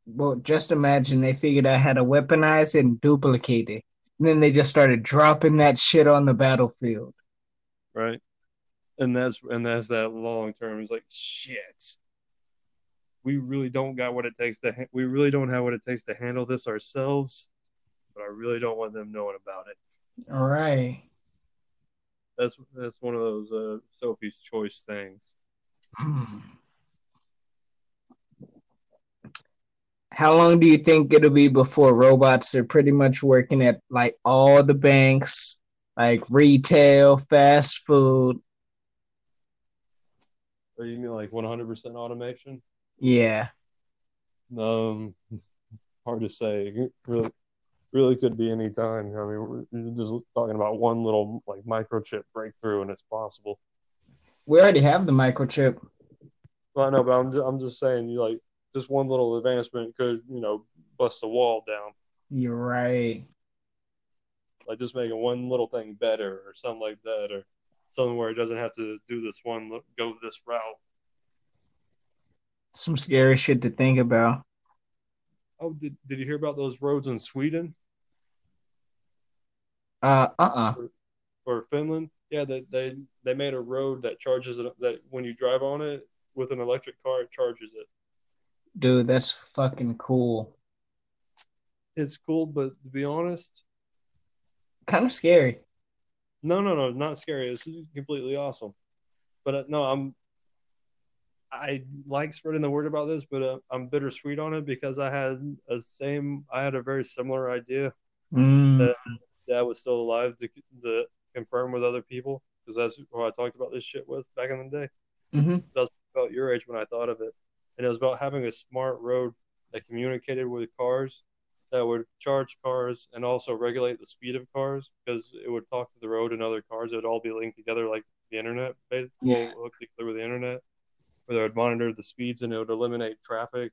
A: Well, just imagine they figured out how to weaponize it and duplicate it. And then they just started dropping that shit on the battlefield.
B: right? And that's and that's that long term. It's like shit. We really don't got what it takes to. Ha- we really don't have what it takes to handle this ourselves. But I really don't want them knowing about it.
A: All right.
B: That's that's one of those uh, Sophie's choice things.
A: How long do you think it'll be before robots are pretty much working at like all the banks, like retail, fast food?
B: Or you mean like 100% automation?
A: Yeah.
B: Um, hard to say. Really, really could be any time. I mean, we're just talking about one little like microchip breakthrough, and it's possible.
A: We already have the microchip.
B: Well, I know, but I'm just, I'm just saying, you like just one little advancement could, you know, bust a wall down.
A: You're right.
B: Like just making one little thing better, or something like that, or something where it doesn't have to do this one, go this route.
A: Some scary shit to think about.
B: Oh, did did you hear about those roads in Sweden
A: Uh uh uh.
B: or Finland? Yeah, they they they made a road that charges it. That when you drive on it with an electric car, it charges it.
A: Dude, that's fucking cool.
B: It's cool, but to be honest,
A: Kind of scary.
B: No, no, no, not scary. It's completely awesome. But uh, no, I'm. I like spreading the word about this, but uh, I'm bittersweet on it because I had a same. I had a very similar idea.
A: Mm,
B: That- Dad was still alive. to, the confirm with other people because that's who I talked about this shit with back in the day.
A: hmm
B: That's about your age when I thought of it, and it was about having a smart road that communicated with cars that would charge cars and also regulate the speed of cars because it would talk to the road and other cars. It would all be linked together like the internet, basically,
A: Yeah.
B: hooked together with the internet, where they would monitor the speeds and it would eliminate traffic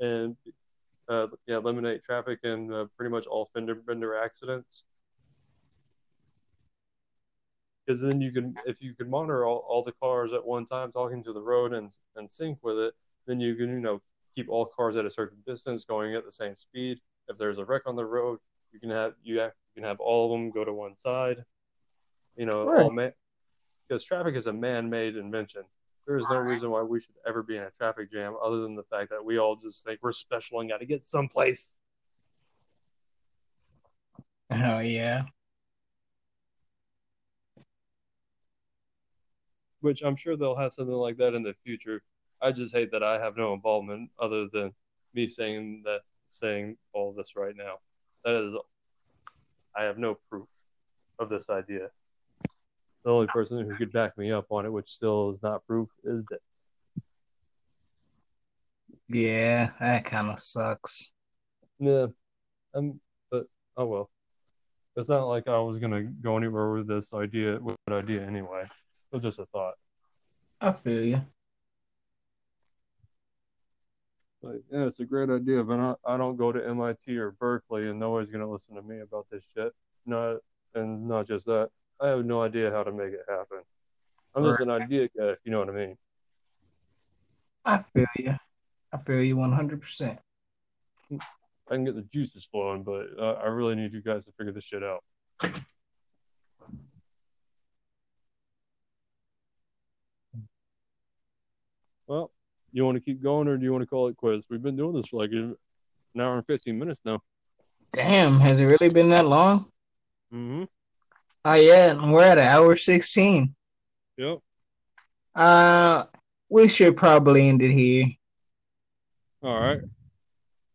B: and uh, yeah, eliminate traffic and uh, pretty much all fender bender accidents. Because then you can, if you can monitor all, all the cars at one time talking to the road and and sync with it, then you can you know keep all cars at a certain distance going at the same speed. If there's a wreck on the road, you can have you, have, you can have all of them go to one side. You know, all
A: Right.
B: man because traffic is a man-made invention. There is no reason why we should ever be in a traffic jam other than the fact that we all just think we're special and got to get someplace.
A: Oh yeah.
B: Which I'm sure they'll have something like that in the future. I just hate that I have no involvement other than me saying that, saying all this right now. That is, I have no proof of this idea. The only person who could back me up on it, which still is not proof, is that
A: Yeah, that kind of sucks.
B: Yeah, um, but oh well. It's not like I was gonna go anywhere with this idea, with idea anyway. It was just a thought.
A: I feel you.
B: Like, yeah, it's a great idea, but I, I don't go to MIT or Berkeley, and nobody's gonna listen to me about this shit. Not, and not just that, I have no idea how to make it happen. I'm just an idea guy, if you know what I mean.
A: I feel you. I feel you 100%.
B: I can get the juices flowing, but uh, I really need you guys to figure this shit out. Well, you want to keep going, or do you want to call it quits? We've been doing this for like an hour and fifteen minutes now.
A: Damn, has it really been that long?
B: Mm-hmm.
A: Oh, yeah, we're at an hour 16.
B: Yep.
A: Uh, we should probably end it here.
B: All right.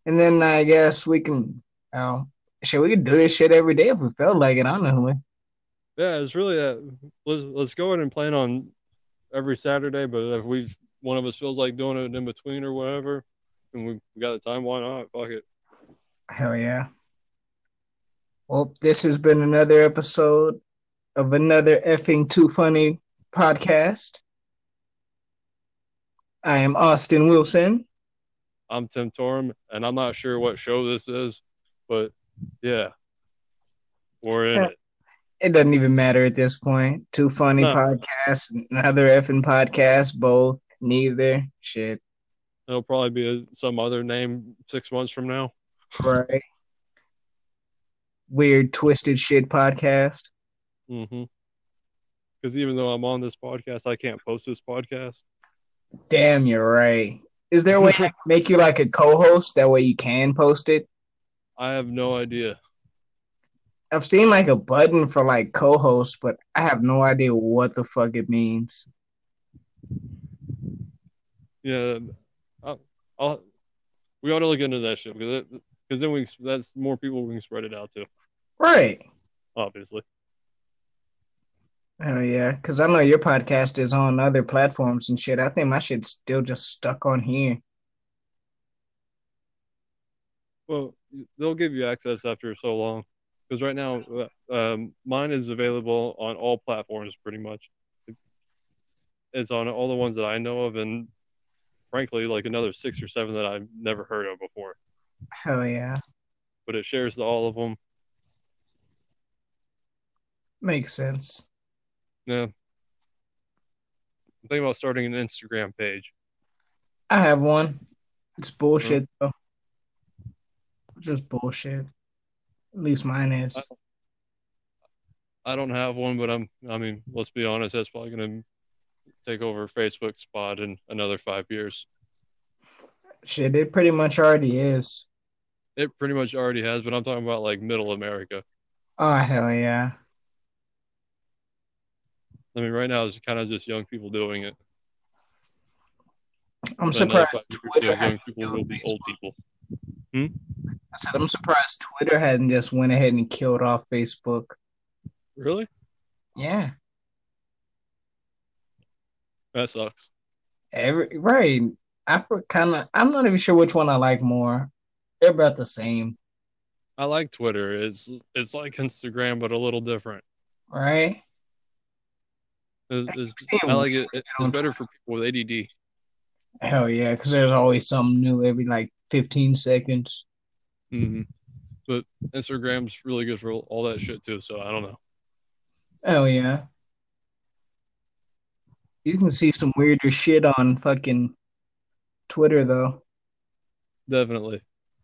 A: And then I guess we can, oh, shit, we could do this shit every day if we felt like it. Know.
B: Yeah, it's really a, Let's let's go ahead and plan on every Saturday. But if we one of us feels like doing it in between or whatever, and we, we got the time, why not? Fuck it.
A: Hell yeah. Well, this has been another episode of another effing too funny podcast. I am Austin Wilson.
B: I'm Tim Torm, and I'm not sure what show this is, but yeah, we're in it.
A: It doesn't even matter at this point. Too funny
B: No.
A: podcast, another effing podcast, both, neither. Shit.
B: It'll probably be a, some other name six months from now.
A: Right. Weird, twisted shit podcast.
B: Mm-hmm. Because even though I'm on this podcast, I can't post this podcast.
A: Damn, you're right. Is there a way to make you like a co-host? That way you can post it.
B: I have no idea.
A: I've seen like a button for like co-host, but I have no idea what the fuck it means.
B: Yeah, I'll, I'll we ought to look into that shit because because then we that's more people we can spread it out to.
A: Right.
B: Obviously,
A: Oh yeah, because I know your podcast is on other platforms and shit. I think my shit's still just stuck on here.
B: well, they'll give you access after so long. Because right now, uh, um, mine is available on all platforms pretty much. It's on all the ones that I know of, and frankly, like another six or seven that I've never heard of before.
A: Hell yeah,
B: But it shares to all of them.
A: makes sense.
B: Yeah. I'm thinking about starting an Instagram page.
A: I have one. It's bullshit mm-hmm. though. Just bullshit. At least mine is.
B: I don't have one, but I'm. I mean, let's be honest. That's probably going to take over Facebook's spot in another five years.
A: Shit, it pretty much already is.
B: It pretty much already has, but I'm talking about like middle America.
A: Oh hell yeah.
B: I mean, right now it's kind of just young people doing it.
A: I'm
B: But
A: surprised.
B: five years, young people
A: killed
B: will be old
A: Facebook.
B: people. Hmm?
A: I said I'm surprised Twitter hadn't just went ahead and killed off Facebook.
B: Really?
A: Yeah.
B: That sucks.
A: Every right. I kind of. I'm not even sure which one I like more. They're about the same.
B: I like Twitter. It's it's like Instagram, but a little different.
A: Right.
B: It's, it's, I like it. It's better for people with ADD.
A: Hell yeah, because there's always something new every like 15 seconds.
B: Mm-hmm. But Instagram's really good for all that shit too. So I don't know.
A: Oh yeah. You can see some weirder shit on fucking Twitter though.
B: Definitely.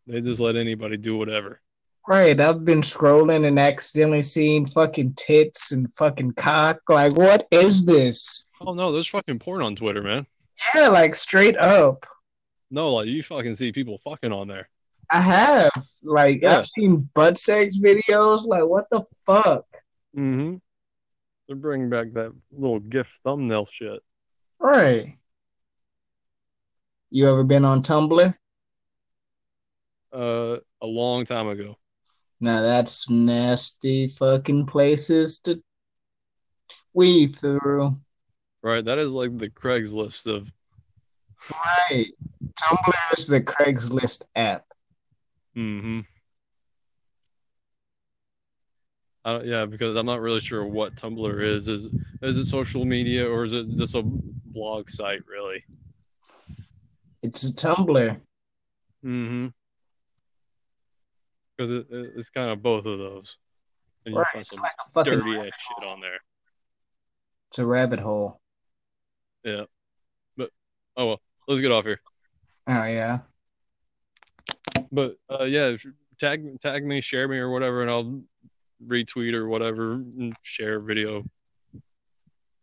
B: They just let anybody do whatever.
A: Right. I've been scrolling and accidentally seeing fucking tits and fucking cock. Like, what is this?
B: Oh no, there's fucking porn on Twitter, man.
A: Yeah, like straight up.
B: No, like you fucking see people fucking on there.
A: I have. Like yeah. I've seen butt sex videos. Like, what the fuck?
B: Mm-hmm. They're bringing back that little GIF thumbnail shit.
A: Right. You ever been on Tumblr?
B: Uh, a long time ago.
A: Now that's nasty fucking places to weave through.
B: Right, that is like the Craigslist of.
A: Right, Tumblr is the Craigslist app.
B: Hmm. Uh, yeah, because I'm not really sure what Tumblr is. Is is it social media or is it just a blog site? Really?
A: It's a Tumblr.
B: Mm hmm. Because it, it's kind of both of those, and you right. find some dirty ass shit on there.
A: It's a rabbit hole.
B: Yeah, but oh well. Let's get off here.
A: Oh yeah.
B: But uh, yeah, tag tag me, share me, or whatever, and I'll retweet or whatever and share video.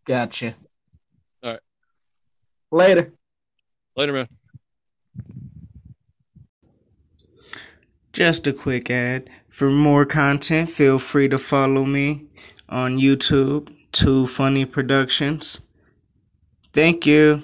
A: Gotcha.
B: All right.
A: Later.
B: Later, man.
A: Just a quick ad. For more content, feel free to follow me on YouTube, Two Funny Productions. Thank you.